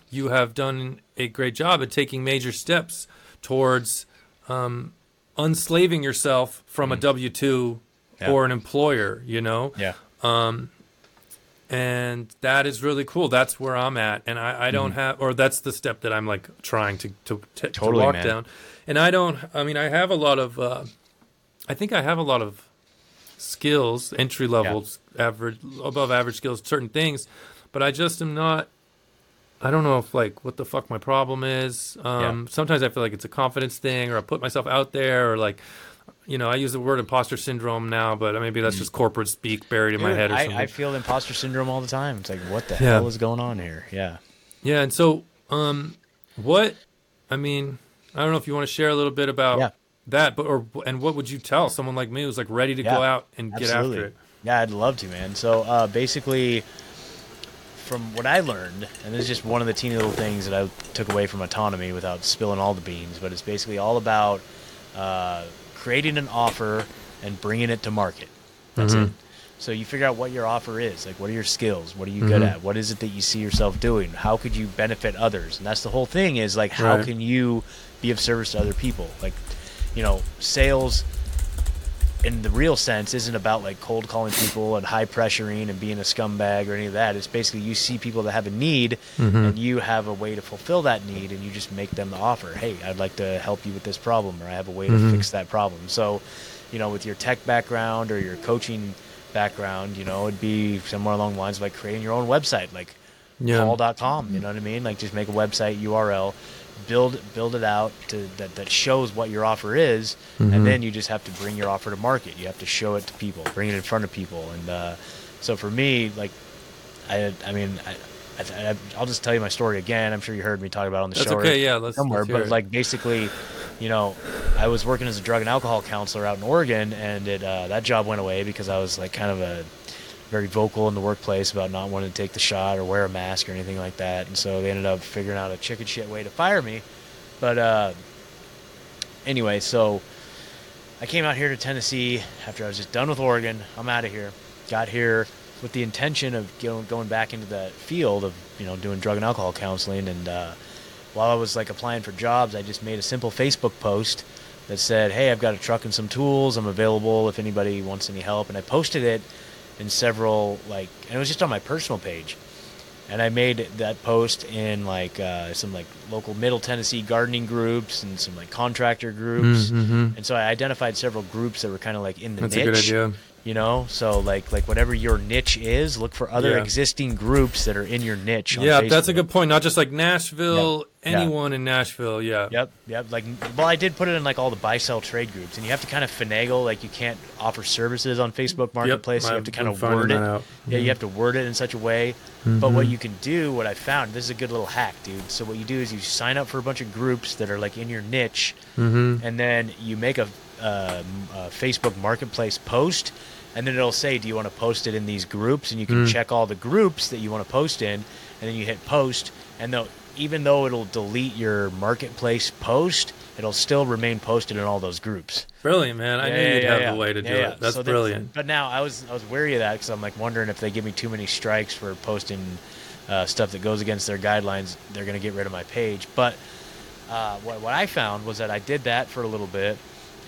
you have done a great job at taking major steps towards um, unslaving yourself from a W two Mm. Yeah. or an employer. You know, Yeah. and that is really cool. That's where I'm at, and I, I don't have, or that's the step that I'm like trying to to, to, Totally, to walk man. down. And I don't. I mean, I have a lot of. Uh, I think I have a lot of skills, entry levels, average, above average skills, certain things, but I just am not. I don't know if like what the fuck my problem is. Um, Yeah. Sometimes I feel like it's a confidence thing, or I put myself out there, or like, you know, I use the word imposter syndrome now, but maybe that's just corporate speak buried in my Mm. Head or I. I feel imposter syndrome all the time. It's like, what the Yeah. hell is going on here? Yeah. Yeah, and so um what I mean, I don't know if you want to share a little bit about Yeah. That, but or and what would you tell someone like me who's like ready to go out and get after it? Yeah, I'd love to, man. So uh, basically, from what I learned, and this is just one of the teeny little things that I took away from autonomy without spilling all the beans, but it's basically all about uh, creating an offer and bringing it to market. That's Mm-hmm. it. So you figure out what your offer is. Like, what are your skills? What are you good Mm-hmm. at? What is it that you see yourself doing? How could you benefit others? And that's the whole thing. Is like, how Right. can you be of service to other people? Like, you know, sales in the real sense isn't about like cold calling people and high pressuring and being a scumbag or any of that. It's basically you see people that have a need mm-hmm. and you have a way to fulfill that need and you just make them the offer. Hey, I'd like to help you with this problem or I have a way to mm-hmm. fix that problem. So, you know, with your tech background or your coaching background, you know, it'd be somewhere along the lines of like creating your own website, like Yeah. paul.com, you know what I mean? Like just make a website URL, build build it out to that that shows what your offer is, and then you just have to bring your offer to market. You have to show it to people, bring it in front of people. And uh, so for me, like I I mean I, I, I'll just tell you my story again. I'm sure you heard me talk about it on the That's show okay, yeah, let's- somewhere. let's but it. like basically, you know, I was working as a drug and alcohol counselor out in Oregon, and it uh, that job went away because I was like kind of a very vocal in the workplace about not wanting to take the shot or wear a mask or anything like that. And so they ended up figuring out a chicken shit way to fire me. But uh, anyway, so I came out here to Tennessee after I was just done with Oregon. I'm out of here. Got here, with the intention of going back into that field of you know doing drug and alcohol counseling. And uh, while I was like applying for jobs, I just made a simple Facebook post that said, "Hey, I've got a truck and some tools. I'm available if anybody wants any help." And I posted it in several like, and it was just on my personal page. And I made that post in like uh, some like local Middle Tennessee gardening groups and some like contractor groups. Mm-hmm. mm-hmm. And so I identified several groups that were kind of like in the That's niche. a good idea. You know, so like like whatever your niche is, look for other Yeah. existing groups that are in your niche. On Yeah, that's a good point. Not just like Nashville. Yeah. anyone in Nashville. Yeah. Yep, yep. Like, well, I did put it in like all the buy sell trade groups, and you have to kind of finagle. Like, you can't offer services on Facebook Marketplace. you have to kind of word it. out. Yeah, you mm-hmm. have to word it in such a way. But what mm-hmm. you can do, what I found, this is a good little hack, dude. So what you do is you sign up for a bunch of groups that are like in your niche, Mm-hmm. and then you make a, um, a Facebook Marketplace post, and then it'll say, "Do you want to post it in these groups?" And you can Mm. check all the groups that you want to post in, and then you hit post, and though even though it'll delete your Marketplace post, it'll still remain posted in all those groups. Brilliant, man. I Yeah, knew yeah, you'd yeah, have a way to do it. That's So that- brilliant. but now I was I was wary of that because I'm like wondering if they give me too many strikes for posting uh, stuff that goes against their guidelines, they're going to get rid of my page. But uh, what what I found was that I did that for a little bit,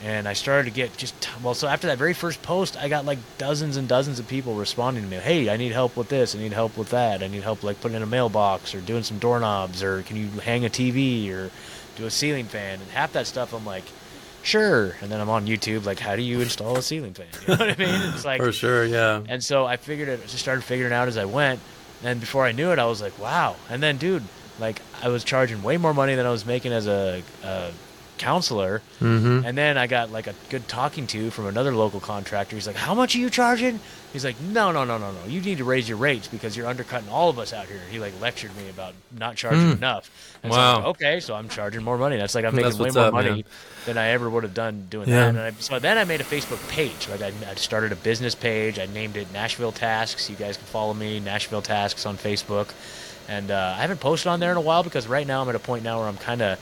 and I started to get just well. So after that very first post, I got like dozens and dozens of people responding to me. Hey, I need help with this. I need help with that. I need help like putting in a mailbox or doing some doorknobs or can you hang a TV or do a ceiling fan? And half that stuff I'm like. Sure, and then I'm on YouTube. Like, how do you install a ceiling fan? You know what I mean? It's like, For sure, yeah. and so I figured it, just started figuring out as I went. And before I knew it, I was like, wow. And then, dude, like I was charging way more money than I was making as a, a counselor. Mm-hmm. And then I got like a good talking to from another local contractor. He's like, how much are you charging? He's like, no, no, no, no, no. You need to raise your rates because you're undercutting all of us out here. He like lectured me about not charging Mm. enough. And so Wow. like, okay, so I'm charging more money. That's like I'm making way more up, money man. than I ever would have done doing Yeah. that. And I, so then I made a Facebook page. Like I, I started a business page. I named it Nashville Tasks. You guys can follow me, Nashville Tasks on Facebook. And uh, I haven't posted on there in a while because right now I'm at a point now where I'm kind of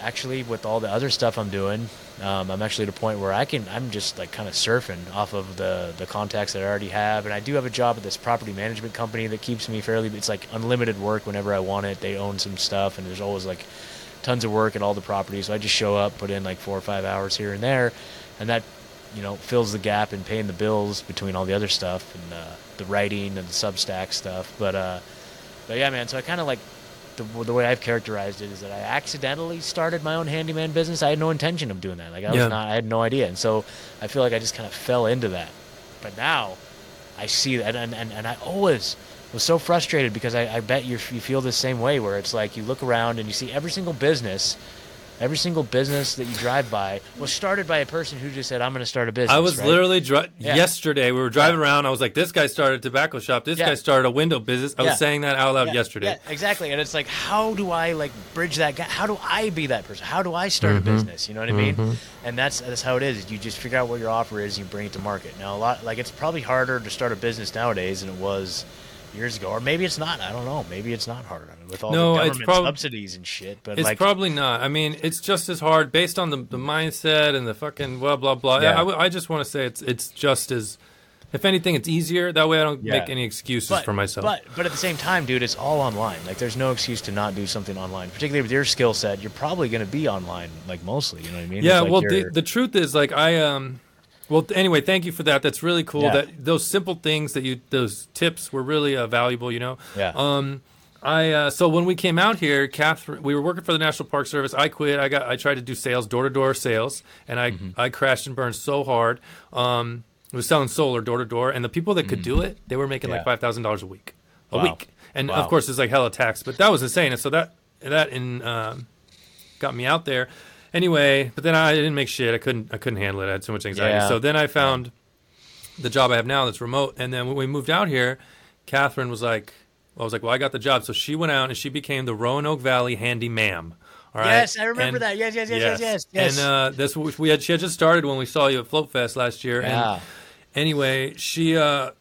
actually with all the other stuff I'm doing. Um, I'm actually at a point where I can. I'm just like kind of surfing off of the the contacts that I already have, and I do have a job at this property management company that keeps me fairly. It's like unlimited work whenever I want it. They own some stuff, and there's always like tons of work at all the properties. So I just show up, put in like four or five hours here and there, and that you know fills the gap in paying the bills between all the other stuff and uh, the writing and the Substack stuff. But uh, but yeah, man. So I kind of like the, the way I've characterized it is that I accidentally started my own handyman business. I had no intention of doing that. Like I was Yeah. not. I had no idea, and so I feel like I just kind of fell into that. But now I see that, and and, and I always was so frustrated because I, I bet you you feel the same way where it's like you look around and you see every single business. Every single business that you drive by was started by a person who just said, "I'm going to start a business." I was right? literally dri- Yeah. yesterday. We were driving around. I was like, "This guy started a tobacco shop. This Yeah. guy started a window business." I Yeah. was saying that out loud Yeah, yesterday. Yeah, exactly. And it's like, how do I like bridge that gap? How do I be that person? How do I start Mm-hmm. a business? You know what I mean? And that's that's how it is. You just figure out what your offer is, and you bring it to market. Now, a lot like it's probably harder to start a business nowadays than it was years ago, or maybe it's not. I don't know. Maybe it's not I mean, with all No, the government prob- subsidies and shit. But It's like, probably not. I mean, it's just as hard based on the, the mindset and the fucking blah blah blah. Yeah. I, I just want to say it's it's just as, if anything, it's easier. That way, I don't Yeah. make any excuses but, for myself. But but at the same time, dude, it's all online. Like, there's no excuse to not do something online. Particularly with your skill set, you're probably going to be online, like mostly. You know what I mean? yeah. Like well, the, the truth is, like, I um, well, anyway, thank you for that. That's really cool. Yeah. That those simple things that you those tips were really uh, valuable. You know. yeah. Um, I uh, so when we came out here, Catherine, we were working for the National Park Service. I quit. I got I tried to do sales, door to door sales, and I Mm-hmm. I crashed and burned so hard. Um, I was selling solar door to door, and the people that could do it, they were making like Mm-hmm. Five thousand dollars a week, a Wow. week, and Wow. of course it's like hella tax, but that was insane. And so that that in um, got me out there. Anyway, but then I didn't make shit. I couldn't I couldn't handle it. I had so much anxiety. Yeah. So then I found the job I have now that's remote. And then when we moved out here, Catherine was like, I was like, well, I got the job. So she went out and she became the Roanoke Valley handy ma'am. All right. Yes, I remember And- that. Yes, yes, yes, yes, yes. yes. And uh, that's what we had. She had just started when we saw you at Float Fest last year. yeah. And anyway, she uh,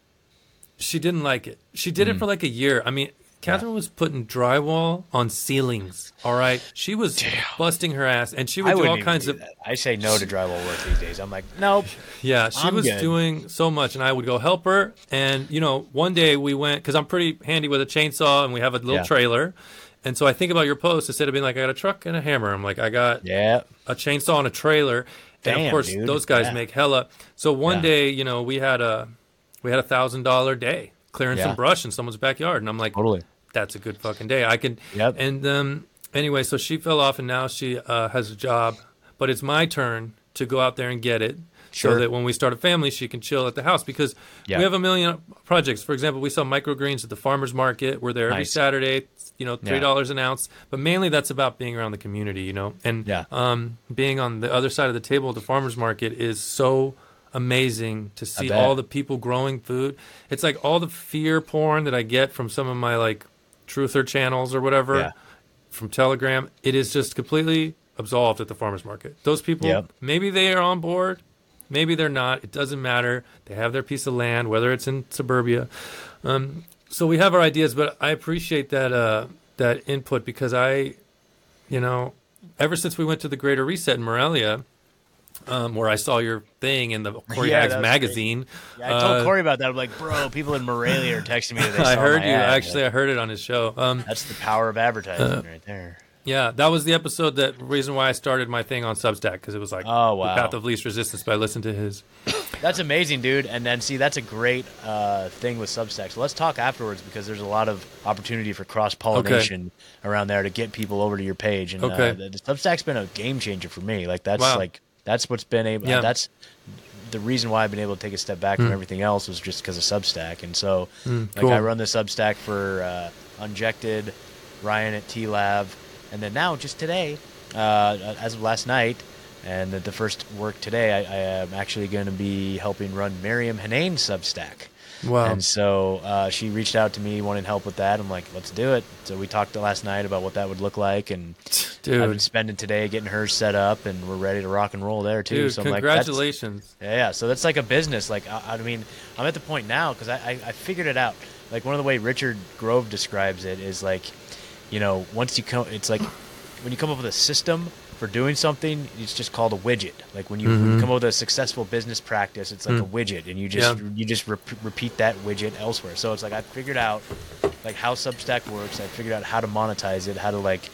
she didn't like it. She did it Mm. for like a year. I mean, Catherine was putting drywall on ceilings. All right, she was busting her ass, and she would I do all kinds do of that. I say no to drywall work these days. I'm like, nope. Yeah, she I'm was good. doing so much, and I would go help her. And you know, one day we went because I'm pretty handy with a chainsaw, and we have a little Yeah. trailer. And so I think about your post instead of being like, I got a truck and a hammer. I'm like, I got Yeah. a chainsaw and a trailer. and of course, dude. those guys Yeah. make hella. So one Yeah. day, you know, we had a we had a thousand dollar day clearing Yeah. some brush in someone's backyard, and I'm like, Totally. that's a good fucking day. I can. Yep. And um, anyway, so she fell off, and now she uh, has a job. But it's my turn to go out there and get it, so that when we start a family, she can chill at the house because Yeah. we have a million projects. For example, we sell microgreens at the farmers market. We're there every Nice. Saturday. You know, three dollars an ounce. But mainly, that's about being around the community. You know, and Yeah. um, being on the other side of the table at the farmers market is so amazing to see all the people growing food. It's like all the fear porn that I get from some of my like truther channels or whatever Yeah. from Telegram. It is just completely absolved at the farmers market. Those people, Yep. maybe they are on board, maybe they're not. It doesn't matter. They have their piece of land, whether it's in suburbia. Um, so we have our ideas, but I appreciate that uh, that input because I, you know, ever since we went to the Greater Reset in Morelia, um, where I saw your thing in the Corey Yeah, Hags magazine. Yeah, I told uh, Corey about that. I'm like, bro, people in Morelia are texting me that they I heard you. ad. Actually, I heard it on his show. Um, That's the power of advertising Uh, right there. yeah, that was the episode. That reason why I started my thing on Substack because it was like Oh, wow. the path of least resistance. But I listened to his. That's amazing, dude. And then see, that's a great uh, thing with Substack. So let's talk afterwards because there's a lot of opportunity for cross pollination around there to get people over to your page. And Okay. uh, the, the Substack's been a game changer for me. Like that's Wow. like that's what's been able. Yeah. That's the reason why I've been able to take a step back Hmm. from everything else was just because of Substack. And so, like, cool. I run the Substack for uh, Unjected, Ryan at TLAV, and then now just today, uh, as of last night, and the, the first work today, I, I am actually going to be helping run Miriam Hanane's Substack. Wow. And so uh, she reached out to me wanting help with that. I'm like, let's do it. So we talked last night about what that would look like, and I've been spending today getting her set up, and we're ready to rock and roll there too. dude, so I'm like, congratulations. yeah, yeah. So that's like a business. Like I, I mean, I'm at the point now because I, I I figured it out. Like one of the way Richard Grove describes it is like, you know, once you come, it's like when you come up with a system for doing something, it's just called a widget. Like when you, when you come up with a successful business practice, it's like a widget, and you just Yeah. you just rep- repeat that widget elsewhere. So it's like I figured out like how Substack works. I figured out how to monetize it, how to like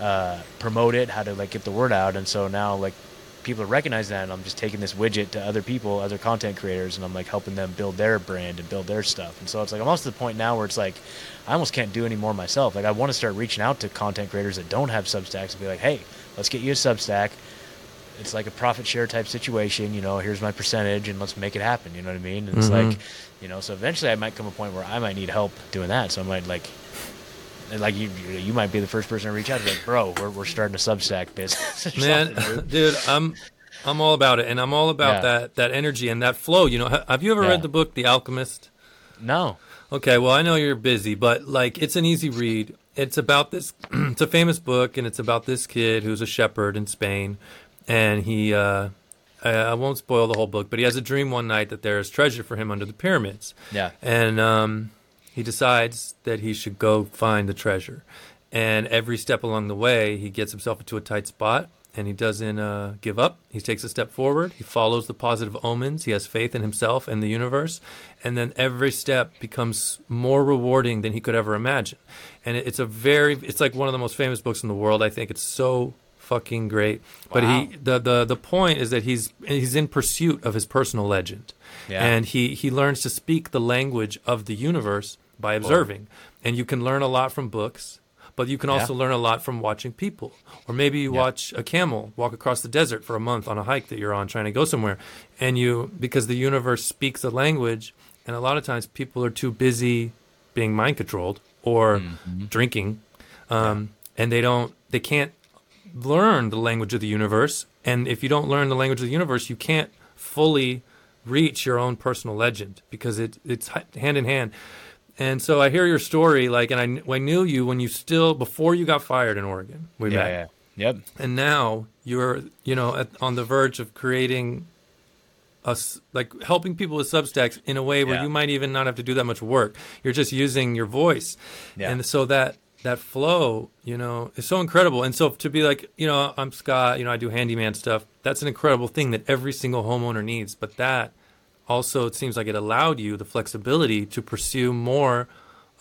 uh, promote it, how to like get the word out, and so now like people recognize that, and I'm just taking this widget to other people, other content creators, and I'm like helping them build their brand and build their stuff. And so it's like I'm almost to the point now where it's like I almost can't do any more myself. Like I want to start reaching out to content creators that don't have Substacks and be like, hey, let's get you a Substack. It's like a profit share type situation, you know. Here's my percentage, and let's make it happen. You know what I mean? And it's Mhm. like, you know, so eventually I might come a point where I might need help doing that. So I might like like you, you might be the first person to reach out. Like, bro, we're, we're starting a Substack business. Man, dude. dude, I'm I'm all about it, and I'm all about Yeah. that that energy and that flow. You know, have you ever Yeah. read the book The Alchemist? no, Okay, well, I know you're busy, but like it's an easy read. It's about this it's a famous book and it's about this kid who's a shepherd in Spain and he uh I, I won't spoil the whole book, but he has a dream one night that there's treasure for him under the pyramids. yeah, And um he decides that he should go find the treasure. And every step along the way, he gets himself into a tight spot and he doesn't uh, give up. He takes a step forward. He follows the positive omens. He has faith in himself and the universe. And then every step becomes more rewarding than he could ever imagine. And it, it's a very, it's like one of the most famous books in the world. I think it's so fucking great. But he, the, the, the point is that he's, he's in pursuit of his personal legend. Yeah. And he, he learns to speak the language of the universe by observing. And you can learn a lot from books, but you can also Yeah. learn a lot from watching people. Or maybe you Yeah. watch a camel walk across the desert for a month on a hike that you're on trying to go somewhere. And you, because the universe speaks a language, and a lot of times people are too busy being mind controlled or Mm-hmm. drinking, um, and they don't, they can't learn the language of the universe. And if you don't learn the language of the universe, you can't fully reach your own personal legend because it, it's hand in hand. And so I hear your story, like, and I, I knew you when you still before you got fired in Oregon. We yeah, met, yeah, yep, and now you're, you know, at, on the verge of creating us like helping people with Substacks in a way where Yeah. you might even not have to do that much work. You're just using your voice, Yeah. and so that that flow, you know, is so incredible. And so to be like, you know, I'm Scott, you know, I do handyman stuff. That's an incredible thing that every single homeowner needs. But that also, it seems like it allowed you the flexibility to pursue more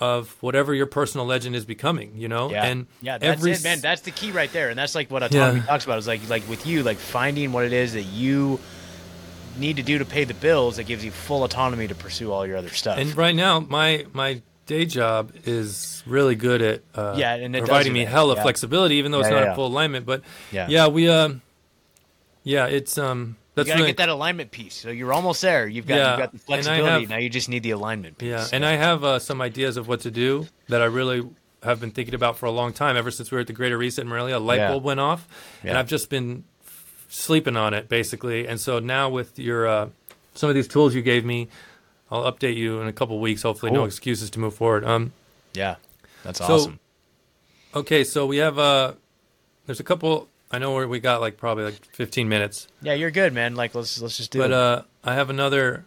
of whatever your personal legend is becoming. You know, Yeah, and yeah, that's every it, man. That's the key right there, and that's like what autonomy Yeah. talks about. Is like like with you, like finding what it is that you need to do to pay the bills that gives you full autonomy to pursue all your other stuff. And right now, my my day job is really good at uh, Yeah, and providing me that, hella yeah. flexibility, even though it's Yeah, not yeah. in full alignment. But Yeah. yeah, we um, yeah, it's um, you that's gotta really get that alignment piece. So you're almost there. You've got Yeah, you've got the flexibility. have- now you just need the alignment piece. yeah, and I have uh, some ideas of what to do that I really have been thinking about for a long time. Ever since we were at the Greater Reset in Morelia, a light Yeah. bulb went off, and I've just been sleeping on it basically. And so now with your uh, some of these tools you gave me, I'll update you in a couple weeks. Hopefully, no excuses to move forward. Um, yeah, that's So- awesome. Okay, so we have uh there's a couple I know where we got like probably like 15 minutes. Yeah, you're good, man. Like let's let's just do But it. uh I have another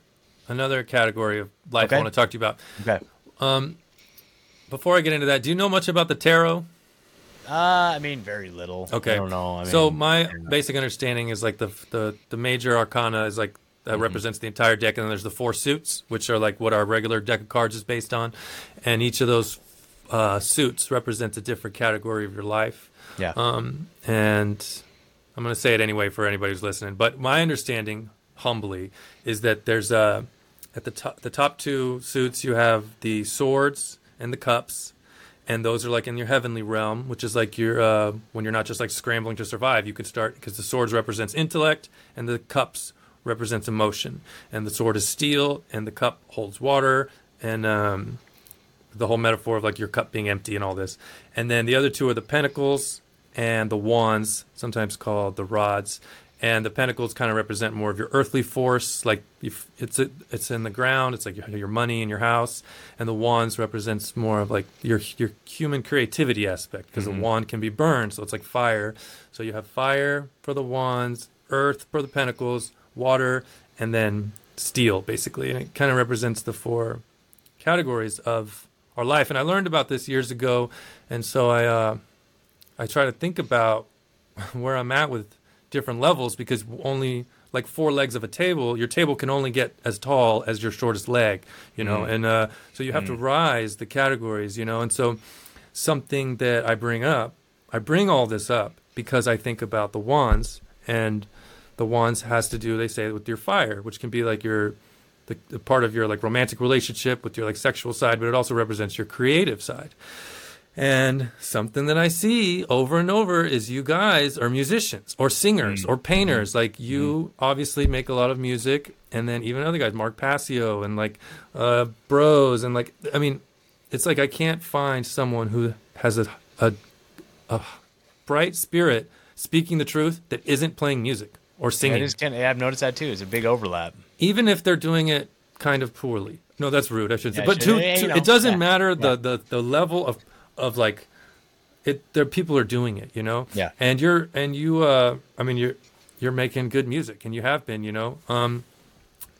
another category of life Okay. I want to talk to you about. okay. Um, before I get into that, do you know much about the tarot? Uh, I mean, very little. Okay. I don't know. I mean, so my basic understanding is like the the the major arcana is like that Mm-hmm. represents the entire deck, and then there's the four suits, which are like what our regular deck of cards is based on, and each of those uh, suits represents a different category of your life. yeah. Um, and I'm going to say it anyway for anybody who's listening. But my understanding, humbly, is that there's uh, at the top the top two suits you have the swords and the cups, and those are like in your heavenly realm, which is like your uh, when you're not just like scrambling to survive. You can start because the swords represents intellect, and the cups represents emotion, and the sword is steel, and the cup holds water, and um, the whole metaphor of like your cup being empty and all this. And then the other two are the pentacles and the wands, sometimes called the rods. And the pentacles kind of represent more of your earthly force, like if it's a, it's in the ground. It's like your, your money in your house, and the wands represents more of like your your human creativity aspect because the wand can be burned, so it's like fire. So you have fire for the wands, earth for the pentacles, water, and then steel, basically, and it kind of represents the four categories of our life. And I learned about this years ago, and so I uh, I try to think about where I'm at with different levels because only like four legs of a table, your table can only get as tall as your shortest leg, you know, and uh, so you have to rise the categories, you know, and so something that I bring up, I bring all this up because I think about the wands and the wands has to do they say with your fire which can be like your the, the part of your like romantic relationship with your like sexual side but it also represents your creative side and something that i see over and over is you guys are musicians or singers mm. or painters mm-hmm. like you mm-hmm. obviously make a lot of music and then even other guys mark passio and like uh bros and like i mean it's like i can't find someone who has a a, a bright spirit speaking the truth that isn't playing music or singing kind of, yeah, I've noticed that too. It's a big overlap. even if they're doing it kind of poorly. No, that's rude. I should say. Yeah, but sure. to, to- it doesn't yeah, matter the, the the level of of like it. There people are doing it, you know. Yeah. And you're and you. Uh, I mean, you're you're making good music, and you have been, you know. Um,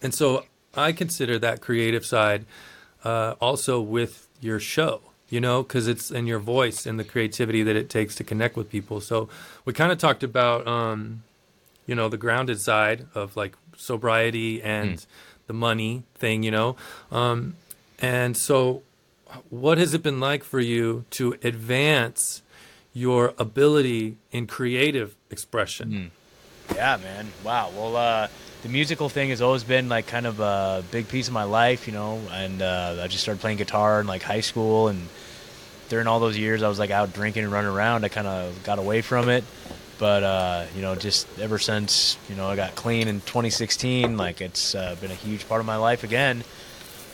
and so I consider that creative side uh, also with your show, you know, because it's in your voice and the creativity that it takes to connect with people. So we kind of talked about, um, you know, the grounded side of like sobriety and the money thing, you know. Um, and so, what has it been like for you to advance your ability in creative expression? Yeah, man. Wow. Well, uh, the musical thing has always been like kind of a big piece of my life, you know. And uh, I just started playing guitar in like high school, and during all those years, I was like out drinking and running around. I kind of got away from it, but uh, you know, just ever since you know I got clean in 2016, like it's uh, been a huge part of my life again.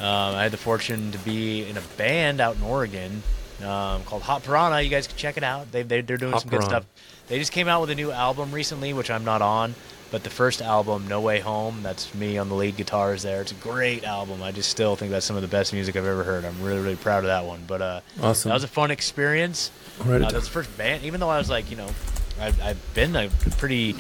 Um, I had the fortune to be in a band out in Oregon um, called Hot Piranha. You guys can check it out. They, they, they're doing Hot some good stuff. They just came out with a new album recently, which I'm not on. But the first album, No Way Home, that's me on the lead guitars there. It's a great album. I just still think that's some of the best music I've ever heard. I'm really, really proud of that one. But uh, Awesome. that was a fun experience. Uh, down. that's the first band, even though I was like, you know, I've, I've been a pretty,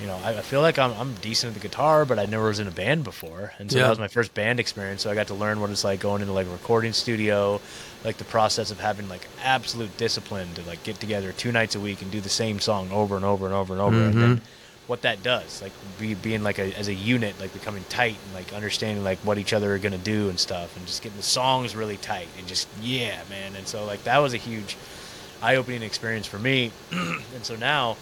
you know, I, feel like I'm, I'm decent at the guitar, but I never was in a band before, and so Yeah. that was my first band experience. So I got to learn what it's like going into like a recording studio, like the process of having like absolute discipline to like get together two nights a week and do the same song over and over and over and over, and then mm-hmm. what that does, like be, being like a, as a unit, like becoming tight and like understanding like what each other are gonna do and stuff, and just getting the songs really tight and just yeah, man. And so like that was a huge eye-opening experience for me. and so now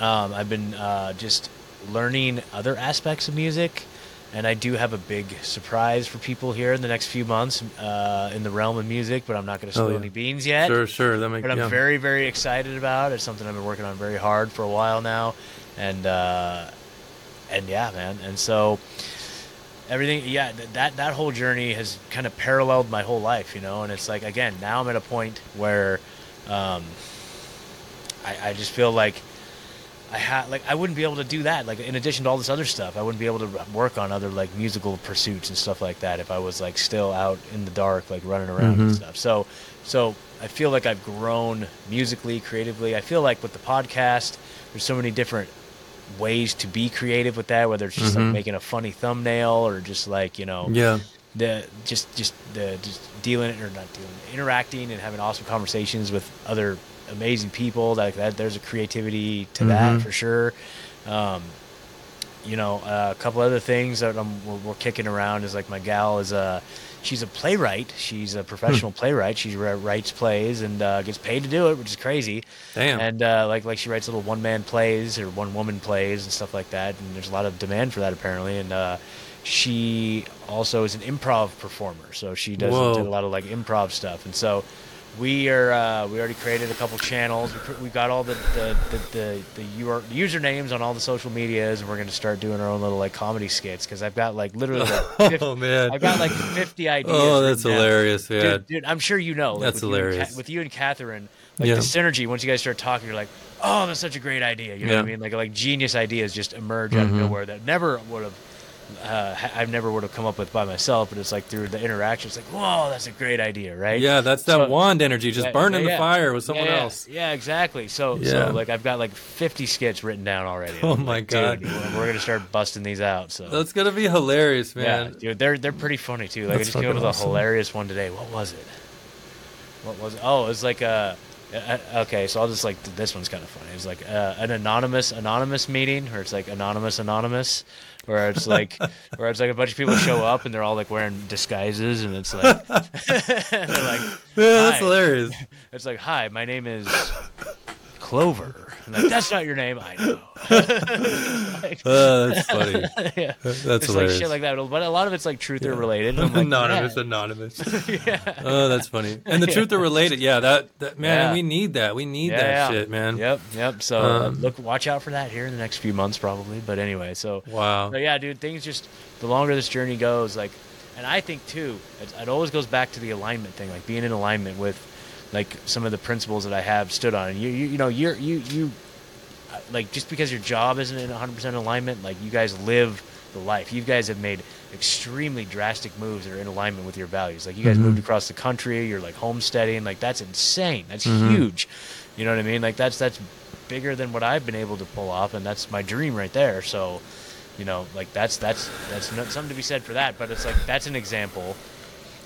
um, I've been uh, just learning other aspects of music, and I do have a big surprise for people here in the next few months uh, in the realm of music, but I'm not going to Oh, spill yeah. any beans yet Sure, sure. That makes but I'm yeah. very, very excited about. It. It's something I've been working on very hard for a while now, and uh, and yeah, man. And so everything, yeah, th- that that whole journey has kind of paralleled my whole life, you know. And it's like again, now I'm at a point where um, I, I just feel like. I had like I wouldn't be able to do that. Like in addition to all this other stuff, I wouldn't be able to work on other like musical pursuits and stuff like that if I was like still out in the dark, like running around and stuff. So, so I feel like I've grown musically, creatively. I feel like with the podcast, there's so many different ways to be creative with that. Whether it's just like making a funny thumbnail or just like you know Yeah. the just just the just dealing it or not dealing interacting and having awesome conversations with other amazing people like that there's a creativity to that for sure um, you know uh, a couple other things that I'm, we're, we're kicking around is like my gal is a she's a playwright she's a professional playwright she writes plays and uh, gets paid to do it which is crazy Damn. and uh, like like she writes little one man plays or one woman plays and stuff like that. And there's a lot of demand for that apparently. And uh, she also is an improv performer, so she does do a lot of like improv stuff. And so we are uh, we already created a couple channels. We, we got all the the the, the, the UR, usernames on all the social medias, and we're going to start doing our own little like comedy skits because I've got like literally like 50, Oh, man. I've got like 50 ideas. Oh, that's hilarious, yeah. Dude, dude, I'm sure you know. Like, That's with you and hilarious. with you and Catherine, like Yeah. the synergy. Once you guys start talking, you're like, "Oh, that's such a great idea." You know what I Mm-hmm. mean? Like like genius ideas just emerge out of nowhere that never would have. Uh, I never would have come up with by myself, but it's like through the interaction. It's like, whoa, that's a great idea, right? Yeah, that's that So- wand energy, just Yeah, burning yeah, the yeah. fire with someone Yeah, yeah. else. Yeah, exactly. So, Yeah. so like I've got like 50 skits written down already. Oh I'm my like, God. dude, we're, gonna start busting these out. So That's gonna be hilarious, yeah, man. dude, they're they're pretty funny too. Like That's I just came up with awesome. a hilarious one today. What was it? What was it? Oh, it was like a. uh, Okay, so I'll just like this one's kind of funny. It's like uh, an anonymous anonymous meeting, where it's like anonymous anonymous, where it's like where it's like a bunch of people show up and they're all like wearing disguises, and it's like they're like, Yeah, that's hilarious. It's like, hi, my name is Clover. Like, that's not your name. I know. Uh, that's funny. yeah. That's It's like shit like that, but a lot of it's like truth or related. like, anonymous, yeah. anonymous. yeah. Oh, that's funny. And the truth or related. Yeah, that, that man, Yeah. we need that. We need Yeah, that yeah. shit, man. Yep, yep. So uh, Um, look, watch out for that here in the next few months, probably. But anyway, so Wow. But yeah, dude, things just the longer this journey goes, like, and I think too, it, it always goes back to the alignment thing, like being in alignment with, like some of the principles that I have stood on. You, you, you know, you're you you, like just because your job isn't in 100 percent alignment, like you guys live the life. You guys have made extremely drastic moves that are in alignment with your values. Like you guys mm-hmm. moved across the country, you're like homesteading, like that's insane. That's mm-hmm. huge. You know what I mean? Like that's that's bigger than what I've been able to pull off, and that's my dream right there. So you know like that's that's that's not something to be said for that but it's like that's an example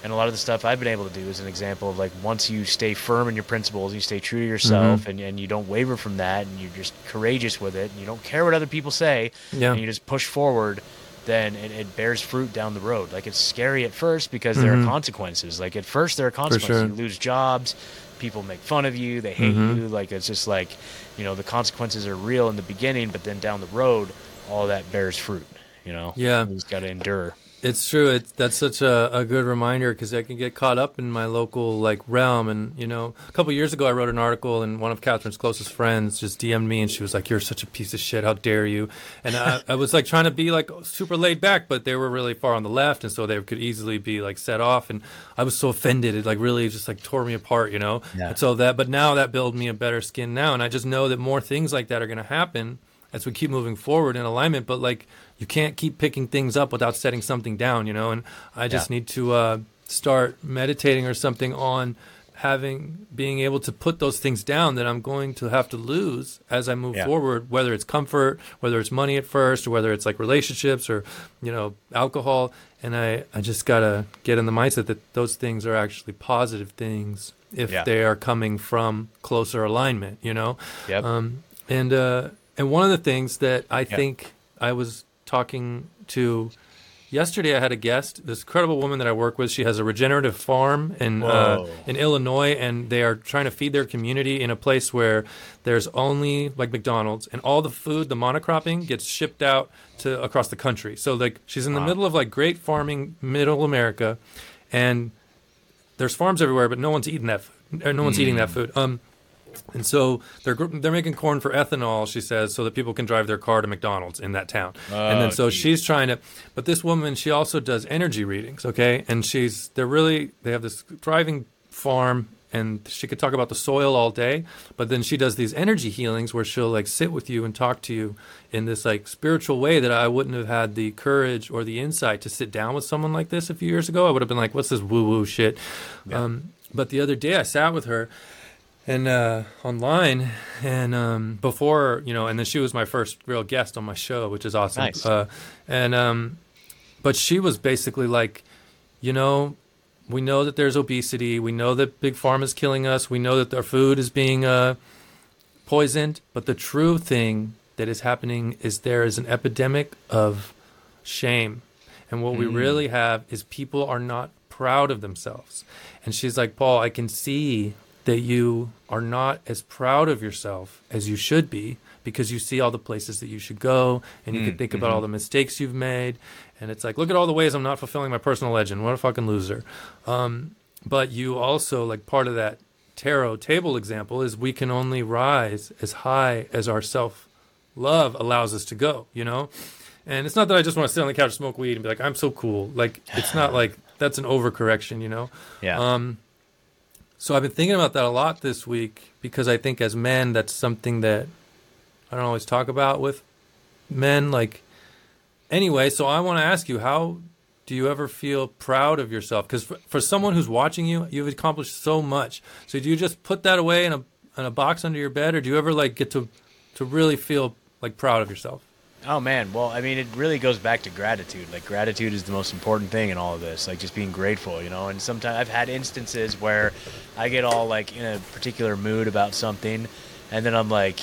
and a lot of the stuff i've been able to do is an example of like once you stay firm in your principles you stay true to yourself mm-hmm. and, and you don't waver from that and you're just courageous with it and you don't care what other people say Yeah. and you just push forward then it, it bears fruit down the road. Like it's scary at first because there are mm-hmm. consequences. Like at first there are consequences. sure. you lose jobs people make fun of you they hate mm-hmm. you like it's just like you know the consequences are real in the beginning but then down the road all that bears fruit you know? Yeah. you just got to endure It's true. It's that's such a, a good reminder because I can get caught up in my local like realm. And you know, a couple years ago, I wrote an article, and one of Catherine's closest friends just DM'd me, and she was like, "You're such a piece of shit. How dare you?" And I, I was like trying to be like super laid back, but they were really far on the left, and so they could easily be like set off. And I was so offended. It like really just like tore me apart, you know. Yeah. And so that, but now that built me a better skin now, and I just know that more things like that are going to happen as we keep moving forward in alignment. But like, you can't keep picking things up without setting something down, you know. And I just Yeah. need to uh, start meditating or something on having being able to put those things down that I'm going to have to lose as I move Yeah. forward, whether it's comfort, whether it's money at first, or whether it's like relationships or you know alcohol. And I I just gotta get in the mindset that those things are actually positive things if Yeah. they are coming from closer alignment. You know. Yep. Um, and uh, and one of the things that I think I was talking to yesterday, I had a guest, this incredible woman that I work with. She has a regenerative farm in uh, in Illinois, and they are trying to feed their community in a place where there's only like McDonald's, and all the food, the monocropping, gets shipped out to across the country. So like she's in the Wow. middle of like great farming, middle America, and there's farms everywhere, but no one's eating that. Food. No one's eating Mm. that food. Um, and so they're they're making corn for ethanol, she says, so that people can drive their car to McDonald's in that town. and then Oh, so geez. she's trying to, but this woman she also does energy readings, okay? And she's they're really they have this thriving farm, and she could talk about the soil all day, but then she does these energy healings where she'll like sit with you and talk to you in this like spiritual way that I wouldn't have had the courage or the insight to sit down with someone like this a few years ago. I would have been like, "What's this woo woo shit?" Um, but the other day I sat with her and uh, online and um, before you know and then she was my first real guest on my show which is awesome. Nice. uh, and um, but she was basically like you know we know that there's obesity. We know that big pharma is killing us. We know that our food is being uh, poisoned. But the true thing that is happening is there is an epidemic of shame. And what we really have is people are not proud of themselves. And she's like paul i can see that you are not as proud of yourself as you should be because you see all the places that you should go and you can think about all the mistakes you've made. And it's like look at all the ways i'm not fulfilling my personal legend. What a fucking loser. Um, but you also like part of that tarot table example is we can only rise as high as our self love allows us to go you know? And it's not that i just want to sit on the couch smoke weed and be like i'm so cool. Like it's not like that's an overcorrection you know? Yeah. um, so I've been thinking about that a lot this week because I think as men, that's something that I don't always talk about with men. Like, anyway, so I want to ask you, how do you ever feel proud of yourself? Because for, for someone who's watching you, you've accomplished so much. So do you just put that away in a in a box under your bed, or do you ever like get to to really feel like proud of yourself? Oh man, well, I mean, it really goes back to gratitude. Like gratitude is the most important thing in all of this. Like just being grateful, you know. And sometimes I've had instances where I get all like in a particular mood about something, and then I'm like,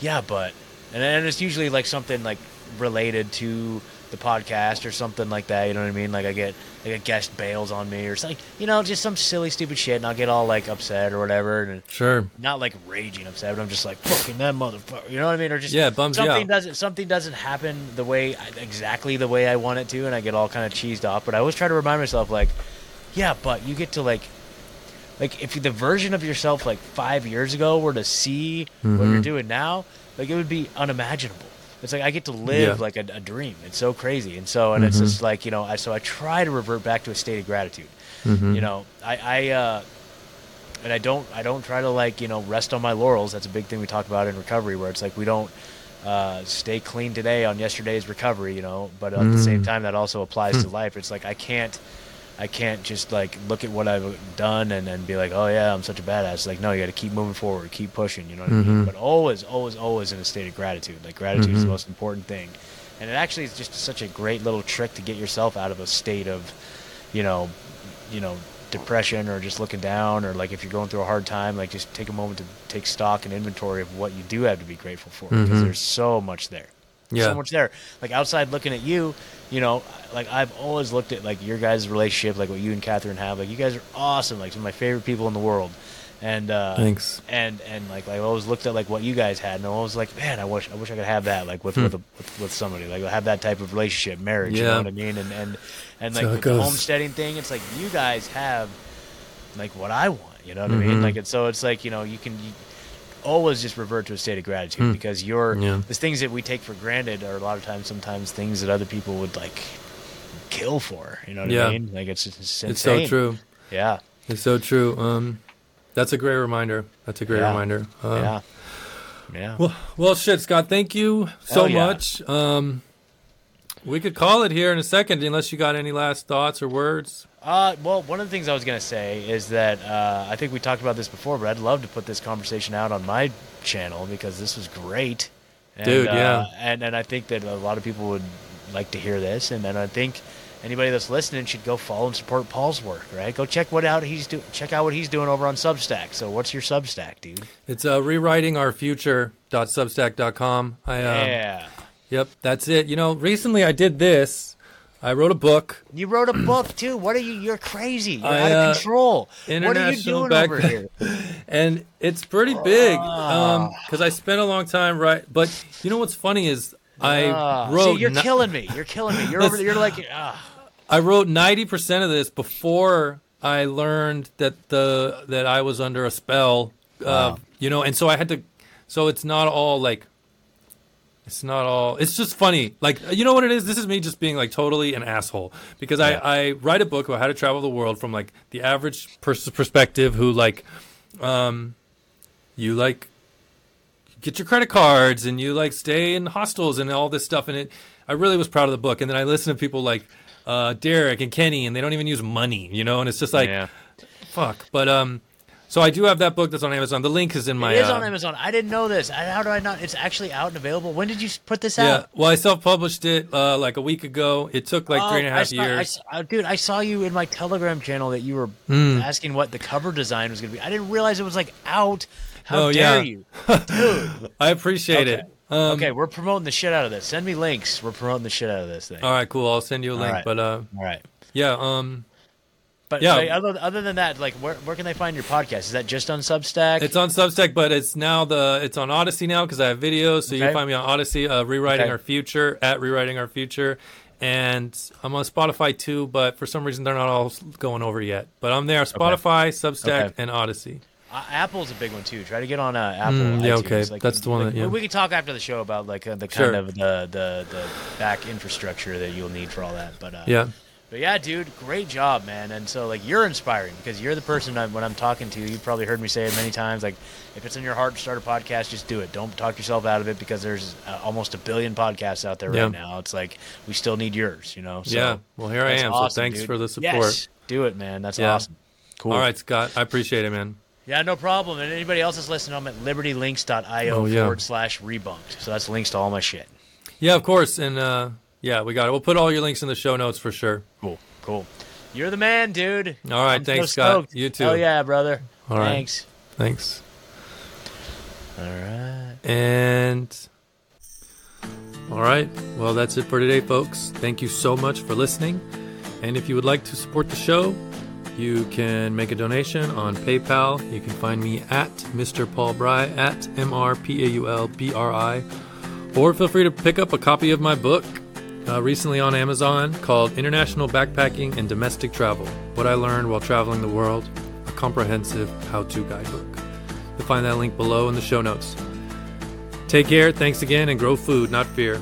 yeah, but, and then it's usually like something like related to the podcast or something like that. You know what I mean? Like I get like a guest bails on me or something, you know, just some silly stupid shit, and I'll get all like upset or whatever, and Sure. not like raging upset, but I'm just like fucking that motherfucker. You know what I mean? Or just Yeah, bums something doesn't something doesn't happen the way exactly the way I want it to, and I get all kind of cheesed off. But I always try to remind myself, like, yeah, but you get to like, like if the version of yourself like five years ago were to see what Mm-hmm. you're doing now, like it would be unimaginable. It's like I get to live Yeah. like a, a dream. It's so crazy, and so and it's just like you know, I so I try to revert back to a state of gratitude. You know, I I. uh and I don't I don't try to like you know rest on my laurels. That's a big thing we talk about in recovery, where it's like we don't uh, stay clean today on yesterday's recovery, you know. But at the same time, that also applies to life. It's like I can't I can't just like look at what I've done and then be like, oh yeah, I'm such a badass. Like no, you got to keep moving forward, keep pushing. You know what I mean? Mm-hmm. But always, always, always in a state of gratitude. Like gratitude is the mm-hmm. most important thing, and it actually is just such a great little trick to get yourself out of a state of, you know, you know depression or just looking down or like if you're going through a hard time like just take a moment to take stock and inventory of what you do have to be grateful for because mm-hmm. there's so much there Yeah. so much there like outside looking at you you know like i've always looked at like your guys relationship like what you and catherine have like you guys are awesome like some of my favorite people in the world and uh Thanks. and and like I always looked at like what you guys had, and I was like, man, I wish I wish I could have that like with with, a, with with somebody like have that type of relationship, marriage. You Hmm. Know what I mean? And and and like with the homesteading thing, it's like you guys have like what I want. You know what I Mm-hmm. mean? Like it's so it's like you know you can. You, Always just revert to a state of gratitude because you're. Yeah. the things that we take for granted are a lot of times sometimes things that other people would like kill for. You know what Yeah. I mean? Like it's it's, insane. It's so true. Yeah, It's so true. Um, that's a great reminder. That's a great Yeah. reminder. Um, yeah, yeah. Well, well, shit, Scott. Thank you so Hell yeah. much. Um, we could call it here in a second, unless you got any last thoughts or words. Uh, well, one of the things I was gonna say is that uh, I think we talked about this before, but I'd love to put this conversation out on my channel because this was great. And, Dude, uh, yeah. and and I think that a lot of people would like to hear this, and then I think anybody that's listening should go follow and support Paul's work. Right? Go check what out he's doing. Check out what he's doing over on Substack. So, what's your Substack, dude? It's uh, rewritingourfuture.substack.com. I, um, yeah. Yep, that's it. You know, recently I did this. I wrote a book. You wrote a book too. What are you? You're crazy. You're I, out uh, of control. What are you doing over here? and it's pretty big because I spent a long time right. But you know what's funny is I Ah, wrote see, you're ni- killing me. You're killing me. You're over. You're like, ah. I wrote ninety percent of this before I learned that the that I was under a spell. Uh, Wow. You know, and so I had to. So it's not all like. It's not all. It's just funny. Like you know what it is. This is me just being like totally an asshole because Yeah. I I write a book about how to travel the world from like the average person's perspective who like, um, you like get your credit cards and you like stay in hostels and all this stuff and it i really was proud of the book and then i listen to people like uh, derek and kenny and they don't even use money you know and it's just like yeah. fuck but um so i do have that book that's on amazon the link is in my it is uh, on Amazon. I didn't know this. I- How do I not? It's actually out and available. When did you put this yeah out? well i self-published it uh, like a week ago it took like Oh, three and a I half saw- years saw- uh, dude, I saw you in my Telegram channel that you were Hmm. asking what the cover design was going to be. I didn't realize it was like out. How Oh, dare yeah. you, dude? i appreciate Okay. it um, okay, we're promoting the shit out of this. Send me links. We're promoting the shit out of this thing. all right cool i'll send you a link right. but uh All right. yeah um But Yeah. like, other, other than that, like where, where can they find your podcast? Is that just on Substack? It's on Substack, but it's now the it's on Odysee now because I have videos. So you can find me on Odysee, uh, rewriting Okay. our future at rewriting our future, and I'm on Spotify too. But for some reason they're not all going over yet. But I'm there: Spotify, Substack, Okay. and Odysee. Uh, Apple's a big one too. Try to get on uh, Apple. Mm, yeah, iTunes. okay. That's the one like, that- yeah. we, can talk after the show about like uh, the Sure. kind of the, the the back infrastructure that you'll need for all that. But uh, Yeah, but yeah, dude, great job, man. And so like you're inspiring because you're the person I, when I'm talking to. you. You've probably heard me say it many times. Like if it's in your heart to start a podcast, just do it. Don't talk yourself out of it because there's uh, almost a billion podcasts out there Yeah. right now. It's like we still need yours, you know. So, yeah. Well, here I am. awesome, so thanks dude. for the support. Yes, do it, man. That's Yeah. awesome. Cool. All right, Scott. I appreciate it, man. Yeah, no problem. And anybody else that's listening, I'm at libertylinks.io Oh, yeah. forward slash rebunked. So that's links to all my shit. Yeah, of course. And uh, yeah, we got it. We'll put all your links in the show notes for sure. Cool. Cool. You're the man, dude. All right, I'm so thanks, Scott. stoked. You too. Oh, yeah, brother. All right. Thanks. Thanks. All right. And all right, well, that's it for today, folks. Thank you so much for listening. And if you would like to support the show, you can make a donation on PayPal. You can find me at Mr. Paul Bri at M R P A U L B R I, or feel free to pick up a copy of my book uh, recently on Amazon called International Backpacking and Domestic Travel What I Learned While Traveling the World, a comprehensive how to guidebook. You'll find that link below in the show notes. Take care, thanks again, and grow food, not fear.